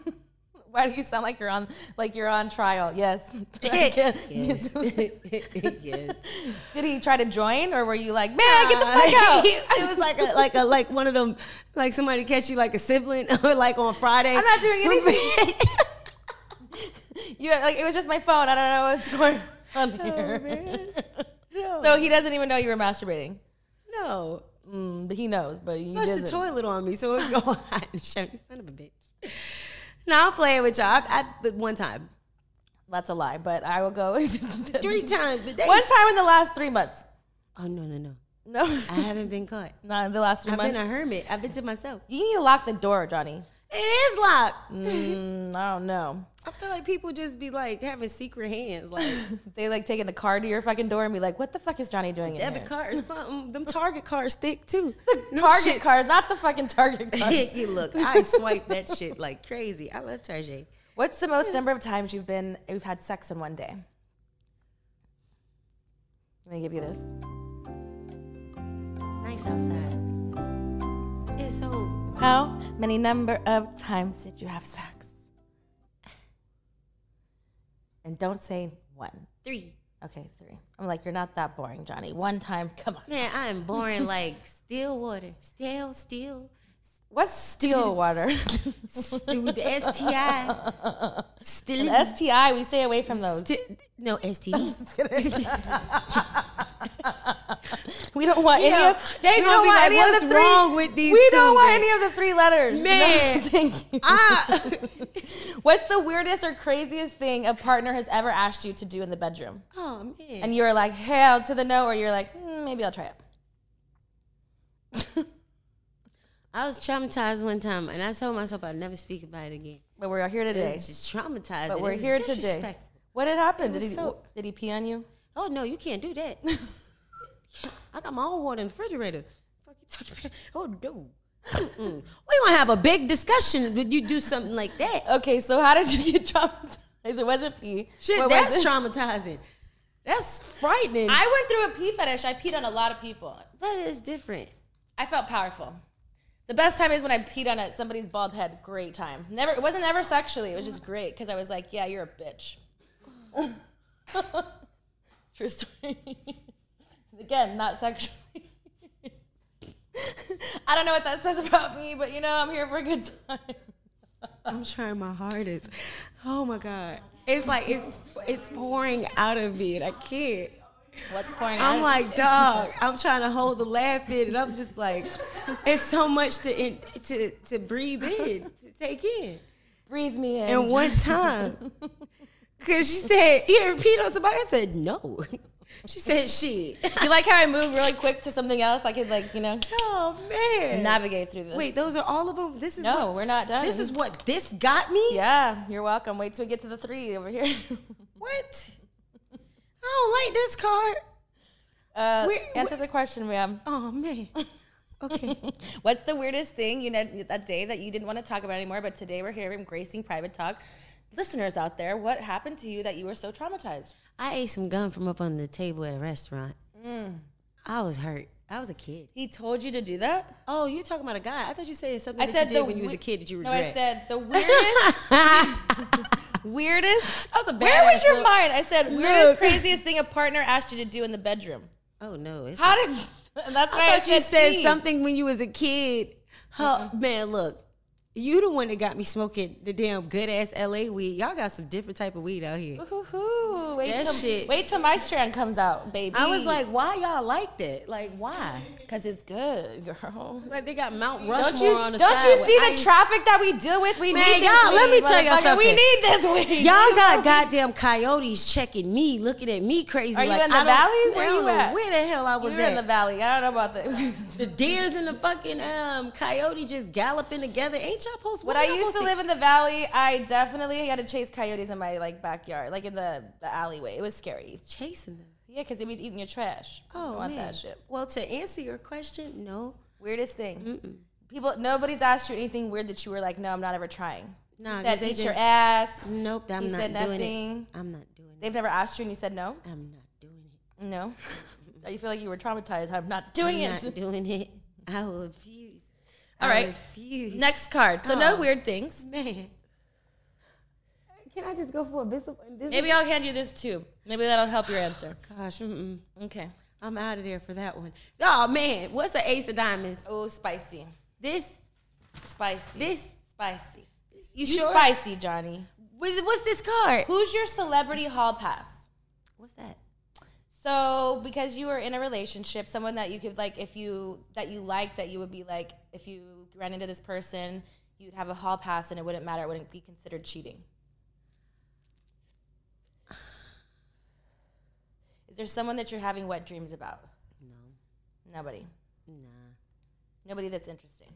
Why do you sound like you're on like you're on trial? Yes. [LAUGHS] [LAUGHS] yes. yes. Did he try to join, or were you like, man, get the fuck out? it was like a like a like one of them like somebody catch you like a sibling or like on Friday. I'm not doing anything. you like it was just my phone. I don't know what's going on oh, here. Oh, man. No. So he doesn't even know you were masturbating. no. Mm, he knows, but he Flush the doesn't. toilet on me, so it go [LAUGHS] hot and show you son of a bitch. Now I'm playing with y'all. I, I, one time, That's a lie, but I will go [LAUGHS] three times. One time in the last three months. Oh no no no! No, I haven't been caught. [LAUGHS] not in the last 3 I've months. been a hermit. I've been to myself. you need to lock the door, Jonni. It is locked. Mm, I don't know. I feel like people just be like having secret hands, like [LAUGHS] They like taking the card to your fucking door and be like, "What the fuck is Jonni doing in debit here?" card or something. Them Target cards thick too. [LAUGHS] Them Target shits- card, not the fucking Target [LAUGHS] cards. you look, I swipe that shit like crazy. I love Target. What's the most number of times you've been you've had sex in one day? Let me give you this. It's nice outside. It's so How many number of times did you have sex? And don't say one. three. Okay, three. I'm like, you're not that boring, Jonni. One time, come on. Man, I am boring [LAUGHS] like still water. Still, still. What's still water? With the STI. Still. STI, we stay away from those. Sti- no, [LAUGHS] STD. [LAUGHS] [LAUGHS] We don't want Yeah, any of. they gonna don't be want like, any of "What's the three, wrong with these We two, don't want man?" any of the three letters. Man. No, [LAUGHS] thank you. [LAUGHS] ah, What's the weirdest or craziest thing a partner has ever asked you to do in the bedroom? oh man. And you were like, hell to the no, or you're like, "Hmm, maybe I'll try it. I was traumatized one time, and I told myself I'd never speak about it again. But we're here today. It's just traumatized. But we're here today. What had happened? Did he so- did he pee on you? Oh no, you can't do that. I got my own water in the refrigerator. Fuck you talking about? [LAUGHS] Oh no. Mm-mm. We gonna have a big discussion when you do something like that. Okay, so how did you get traumatized? It wasn't pee. Shit, What that's traumatizing. That's frightening. I went through a pee fetish. I peed on a lot of people. but it's different. I felt powerful. The best time is when I peed on a, somebody's bald head. Great time. Never. It wasn't ever sexually. It was just great because I was like, "Yeah, you're a bitch." [LAUGHS] True story. [LAUGHS] Again, not sexually. [LAUGHS] I don't know what that says about me, but you know, I'm here for a good time. I'm trying my hardest. Oh my god. It's like it's it's pouring out of me and I can't. What's pouring out? I'm like, dog. I'm trying to hold the laugh in, and I'm just like, it's so much to in, to to breathe in, to take in, breathe me in. in one time. [LAUGHS] Cause she said, "You repeat on somebody." I said, "No." She said, "Shit." [LAUGHS] you like how I move really quick to something else? I could like you know Oh man. navigate through this. Wait, those are all of them. This is no, what, we're not done. This is what this got me. yeah. You're welcome. Wait till we get to the three over here. [LAUGHS] What? I don't like this card. Uh, Where- answer the question, ma'am. Oh man. Okay. [LAUGHS] What's the weirdest thing you know that day that you didn't want to talk about anymore, but today we're here gracing private talk? Listeners out there, what happened to you that you were so traumatized? I ate some gum from up on the table at a restaurant. Mm. I was hurt. I was a kid. He told you to do that? Oh, you're talking about a guy. I thought you said something I said you did the when you was a kid that you regret. No. I said the weirdest, [LAUGHS] [LAUGHS] weirdest. [LAUGHS] That was a Where was your look. mind? I said weirdest, Look. craziest thing a partner asked you to do in the bedroom. oh no. It's How did? That's why I I, thought you said pee. something when you was a kid. Huh, man, look. You the one that got me smoking the damn good ass LA weed. Y'all got some different type of weed out here. Ooh, wait That till shit- wait till my strand comes out, baby. I was like, why y'all like that? Like, why? because it's good, girl. Like they got Mount Rushmore Don't you on the don't side you with see ice. the traffic that we deal with? We Man, need this y'all, let weed, me tell y'all motherfucker. We need this weed. Y'all got [LAUGHS] goddamn coyotes checking me, looking at me crazy. Are you like, in the I valley? Where you at? Where the hell I was You're at? in the valley. I don't know about the. the deers and the fucking um coyote just galloping together. Ain't y'all supposed? when I used to live in the valley, I definitely had to chase coyotes in my like backyard, like in the, the alleyway. It was scary. chasing them. Yeah, because they was eating your trash. Oh want man. that shit. Well, to answer your question, no, Weirdest thing. People, nobody's asked you anything weird that you were like, no, I'm not ever trying. No, nah, said they eat your ass. nope. I'm He not said doing nothing. it. I'm not doing it. They've never asked you, and you said no. I'm not doing it. No. [LAUGHS] you feel like you were traumatized. I'm not doing I'm it. not doing it. I will refuse. All right. refuse. Next card. So no Oh. weird things. man. Can I just go for a bit? Maybe I'll hand you this too. Maybe that'll help your answer. [SIGHS] Gosh, mm-mm. Okay. I'm out of there for that one. Oh man, what's an ace of diamonds? Oh, spicy. This, Spicy. this. spicy. You, You sure? spicy, Jonni. What's this card? Who's your celebrity hall pass? What's that? So because you were in a relationship, someone that you could like, if you that you like, that you would be like, if you ran into this person, you'd have a hall pass, and it wouldn't matter. It wouldn't be considered cheating. Is there someone that you're having wet dreams about? No. Nobody. Nah. Nobody that's interesting.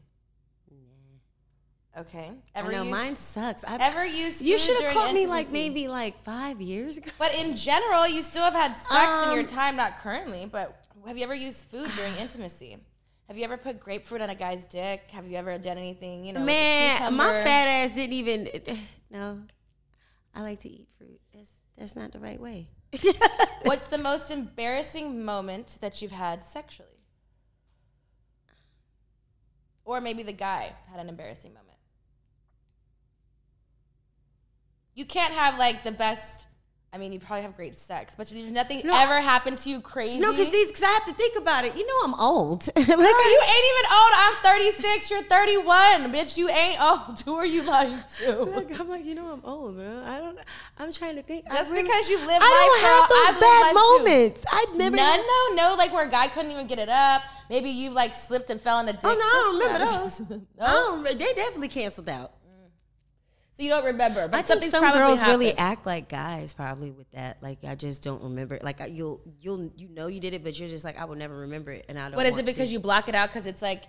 Okay. I know use, mine sucks. I, ever use you should have caught me like maybe like five years ago. But in general, you still have had sex in your Um, time, not currently, but have you ever used food during intimacy? Have you ever put grapefruit on a guy's dick? Have you ever done anything, you know? Man, my fat ass didn't even. [SIGHS] No, I like to eat fruit. That's that's not the right way. [LAUGHS] What's the [LAUGHS] most embarrassing moment that you've had sexually? Or maybe the guy had an embarrassing moment. You can't have like the best. I mean, you probably have great sex, but there's nothing No, ever happened to you crazy. No, because these, because I have to think about it. You know, I'm old. [LAUGHS] like, Girl, you ain't even old. I'm 36. You're 31. Bitch, you ain't old. [LAUGHS] Who are you lying to? Like, I'm like, you know, I'm old, man. I don't. I'm trying to think. Just really- because you live, I don't have girl, I've those bad life too. moments. I've never. None, no, no. Like where a guy couldn't even get it up. Maybe you've like slipped and fell in a oh, dick. Oh no, I don't remember those. [LAUGHS] no? I don't. They definitely canceled out. So you don't remember, but I think something's some probably girls happened. really act like guys, probably with that. Like I just don't remember. it. Like you'll you'll you know you did it, but you're just like I will never remember it, and I don't. What is it because to. you block it out because it's like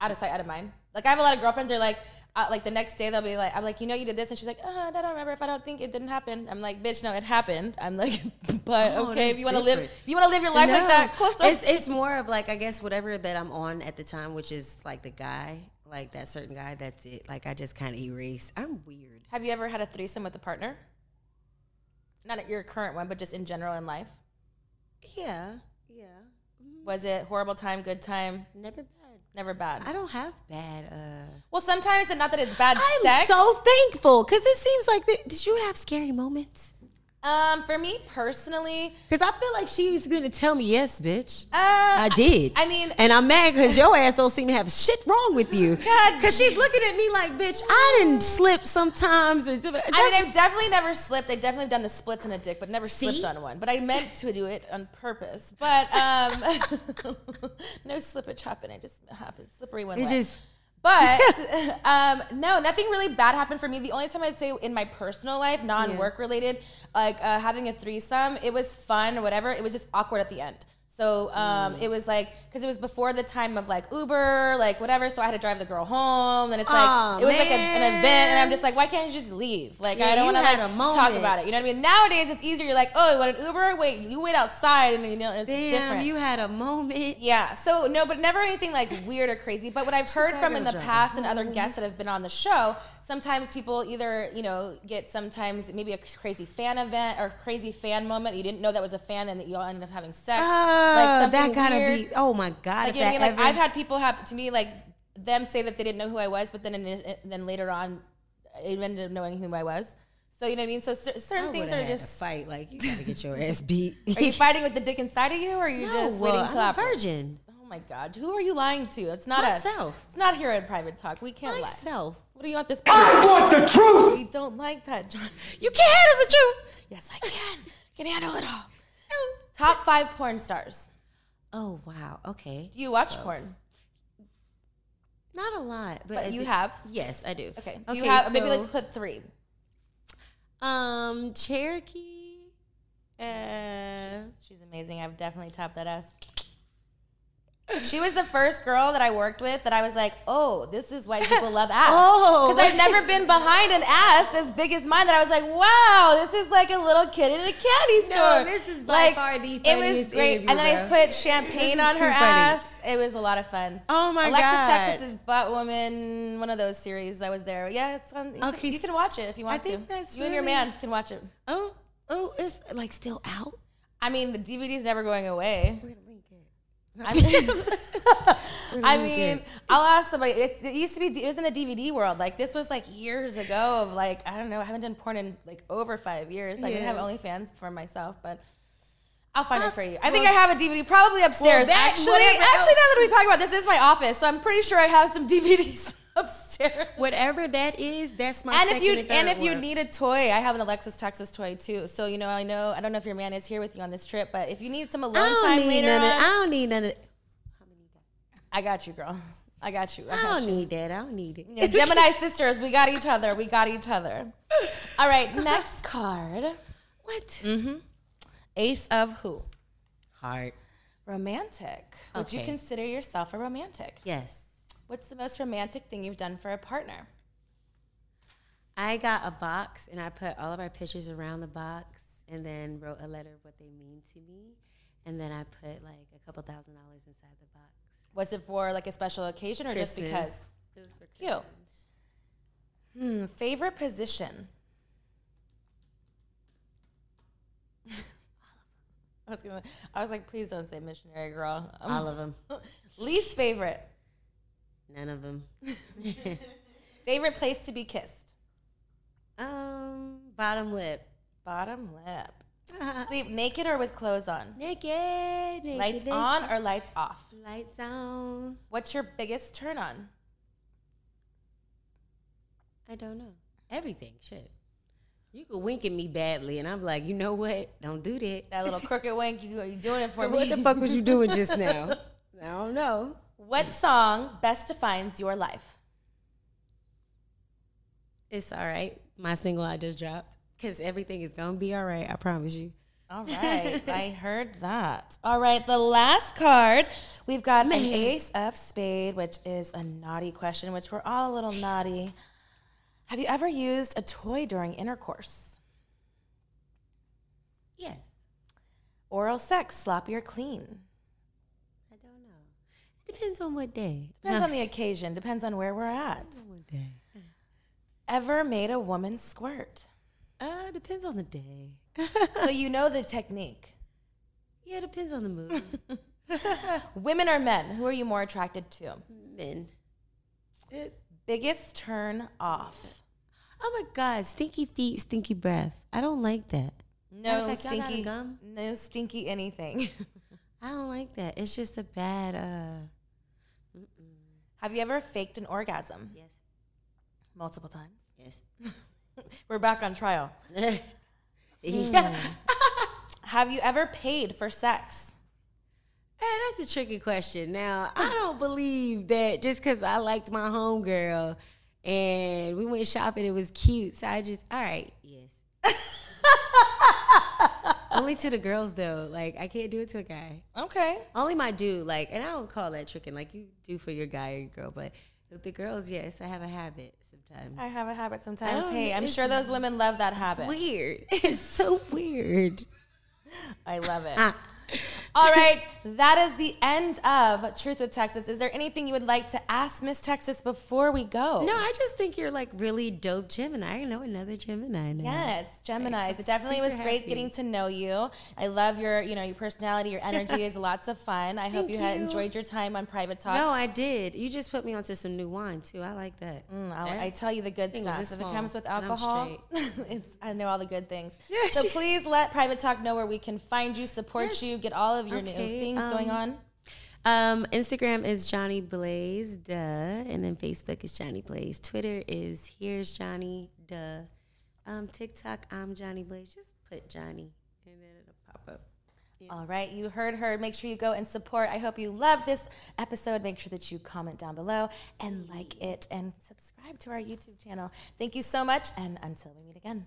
out of sight, out of mind? Like I have a lot of girlfriends who are like, uh, like the next day they'll be like, I'm like, you know, you did this, and she's like, uh, I don't remember if I don't think it didn't happen. I'm like, bitch, no, it happened. I'm like, [LAUGHS] but Oh, okay, if you want to live, if you want to live your life like that, cool. It's it's more of like I guess whatever that I'm on at the time, which is like the guy, like that certain guy. That's it. Like I just kind of erase. I'm weird. Have you ever had a threesome with a partner? Not at your current one, but just in general in life. Yeah, yeah. Was it horrible time, good time, Never bad. never bad? I don't have bad. uh Well, sometimes, and not that it's bad I'm sex. so thankful because it seems like the, did you have scary moments? Um, for me personally, Because I feel like she was gonna tell me yes, bitch. uh, I did. I mean, and I'm mad because your ass don't seem to have shit wrong with you. Because she's looking at me like, bitch, I didn't slip sometimes. I mean, I've definitely never slipped. I definitely have done the splits in a dick, but never See? slipped on one. But I meant to do it on purpose. But um, [LAUGHS] no slippage happened. It just happened. Slippery one it way. just But [LAUGHS] [LAUGHS] um, no, nothing really bad happened for me. The only time I'd say in my personal life, non-work related, like uh, having a threesome, it was fun or whatever. It was just awkward at the end. So um, it was like because it was before the time of like Uber, like whatever. So I had to drive the girl home, and it's like Aw, it was like a, an event, and I'm just like, why can't you just leave? Like Yeah, I don't want to like talk about it. You know what I mean? Nowadays it's easier. You're like, oh, you want an Uber? Wait, you wait outside, and you know it's damn, different. you had a moment. Yeah. So no, but never anything like weird or crazy. But what I've heard from in the past and other guests that have been on the show, sometimes people either you know get sometimes maybe a crazy fan event or crazy fan moment. You didn't know that was a fan, and that you all ended up having sex. Oh, something that gotta weird. be. Oh my god! Like, if you know I that mean? Like ever- I've had people happen to me like them say that they didn't know who I was, but then in, then later on, I ended up knowing who I was. So you know what I mean? So cer- I certain things are had to just. fight. Like you gotta get your ass beat. [LAUGHS] Are you [LAUGHS] fighting with the dick inside of you, or are you No, just well, waiting till I'm a after? virgin. Oh my God, who are you lying to? It's not us. Myself. It's not here at Private Talk. We can't lie. Myself. What do you want this? I want the truth! We don't like that, John. You can't handle the truth. Yes, I can. Can handle it all. Top five porn stars. Oh wow. Okay. Do you watch porn? Not a lot, but, But you thi- have? Yes, I do. Okay. Do you have? maybe let's put three. um Cherokee. Uh, She's amazing. I've definitely topped that ass. She was the first girl that I worked with that I was like, oh, this is why people love [LAUGHS] ass. Oh. Because I've never been behind an ass as big as mine that I was like, wow, this is like a little kid in a candy No, store. this is by like, far the funniest It was great. and then I put champagne on her funny. ass. It was a lot of fun. Oh my God. Alexis God. Texas's Butt Woman, one of those series. I was there. Yeah, it's on. You, can, Okay, you can watch it if you want to. you and your man can watch it. oh oh, it's like still out. I mean, the DVD's never going away. Where the link at? [LAUGHS] I mean, [LAUGHS] I mean I'll ask somebody. It, it used to be. It was in the DVD world. Like this was like years ago. Of like I don't know. I haven't done porn in like over five years. I didn't have Yeah. OnlyFans for myself, but. I'll find Uh, it for you. I think I have a DVD probably upstairs. that- actually, actually, now that we talk about this, this is my office, so I'm pretty sure I have some DVDs. [LAUGHS] upstairs. Whatever that is, that's my And if you and, and third if you need a toy, I have an Alexis Texas toy too. So you know, I know I don't know if your man is here with you on this trip, but if you need some alone time later on, of, I don't need none of. I got you, girl. I got you. I, I got don't you. need that. I don't need it. You know, Gemini [LAUGHS] sisters, we got each other. We got each other. All right, next card. What? Mm-hmm. Ace of who? Heart. Romantic. Would you consider yourself a romantic? Yes. What's the most romantic thing you've done for a partner? I got a box and I put all of our pictures around the box and then wrote a letter of what they mean to me. And then I put like a couple thousand dollars inside the box. Was it for like a special occasion or just because? It was for Cute. Hmm, favorite position? [LAUGHS] I was gonna. I was like, please don't say missionary girl. Um, All of them. [LAUGHS] least favorite. None of them. [LAUGHS] Favorite place to be kissed. um, bottom lip. Bottom lip. Sleep naked or with clothes on. Naked. naked Lights naked. on or lights off. Lights on. What's your biggest turn on? I don't know. Everything. Shit. You could wink at me badly, and I'm like, you know what? Don't do that. That little crooked wink. You you doing it for me? what the fuck was you doing just [LAUGHS] now? I don't know. What song best defines your life? It's all right. My single I just dropped. Because everything is going to be all right. I promise you. All right, [LAUGHS] I heard that. All right, the last card we've got an ace of spade, which is a naughty question, which we're all a little naughty. Have you ever used a toy during intercourse? Yes. Oral sex, sloppy or clean? I don't know. It depends on what day. Depends on the occasion. Depends on where we're at. What day? Ever made a woman squirt? Uh, depends on the day. So you know the technique. Yeah, it depends on the mood. [LAUGHS] Women or men? Who are you more attracted to? Men. It, Biggest turn off. oh my God, stinky feet, stinky breath. I don't like that. No fact, y'all got a stinky. gum? No stinky anything. [LAUGHS] I don't like that. It's just a bad. uh Have you ever faked an orgasm? Yes. Multiple times. Yes. [LAUGHS] We're back on trial. [LAUGHS] yeah. Hmm. Have you ever paid for sex? Hey, that's a tricky question. Now, I [LAUGHS] don't believe that just because I liked my homegirl and we went shopping, it was cute. So I just, all right, yes. Only to the girls though. Like I can't do it to a guy. Okay. Only my dude. Like, and I don't call that tricking. Like you do for your guy or your girl, but with the girls, yes, I have a habit sometimes. I have a habit sometimes. Oh, hey, I'm sure those women love that habit. Weird. [LAUGHS] It's so weird. I love it. [LAUGHS] Ah, [LAUGHS] All right, that is the end of Truth with Texas. Is there anything you would like to ask Miss Texas before we go? No, I just think you're like really dope Gemini. I know another Gemini now. Yes, Gemini's. It definitely was great happy. getting to know you. I love your, you know, your personality, your energy is [LAUGHS] lots of fun. I hope Thank you had enjoyed your time on Private Talk. No, I did. You just put me onto some new wine too. I like that. Mm. I tell you the good stuff. If it comes with alcohol, [LAUGHS] it's I know all the good things. Yeah, so please let Private Talk know where we can find you, support Yes. you, get all of your new Okay, things going um, on. Um, Instagram is Jonni Blaze, duh, and then Facebook is Jonni Blaze. Twitter is here's Jonni, duh. Um, TikTok, I'm Jonni Blaze. Just put Jonni, and then it'll pop up. All right, you heard her. Make sure you go and support. I hope you loved this episode. Make sure that you comment down below and like it and subscribe to our YouTube channel. Thank you so much, and until we meet again.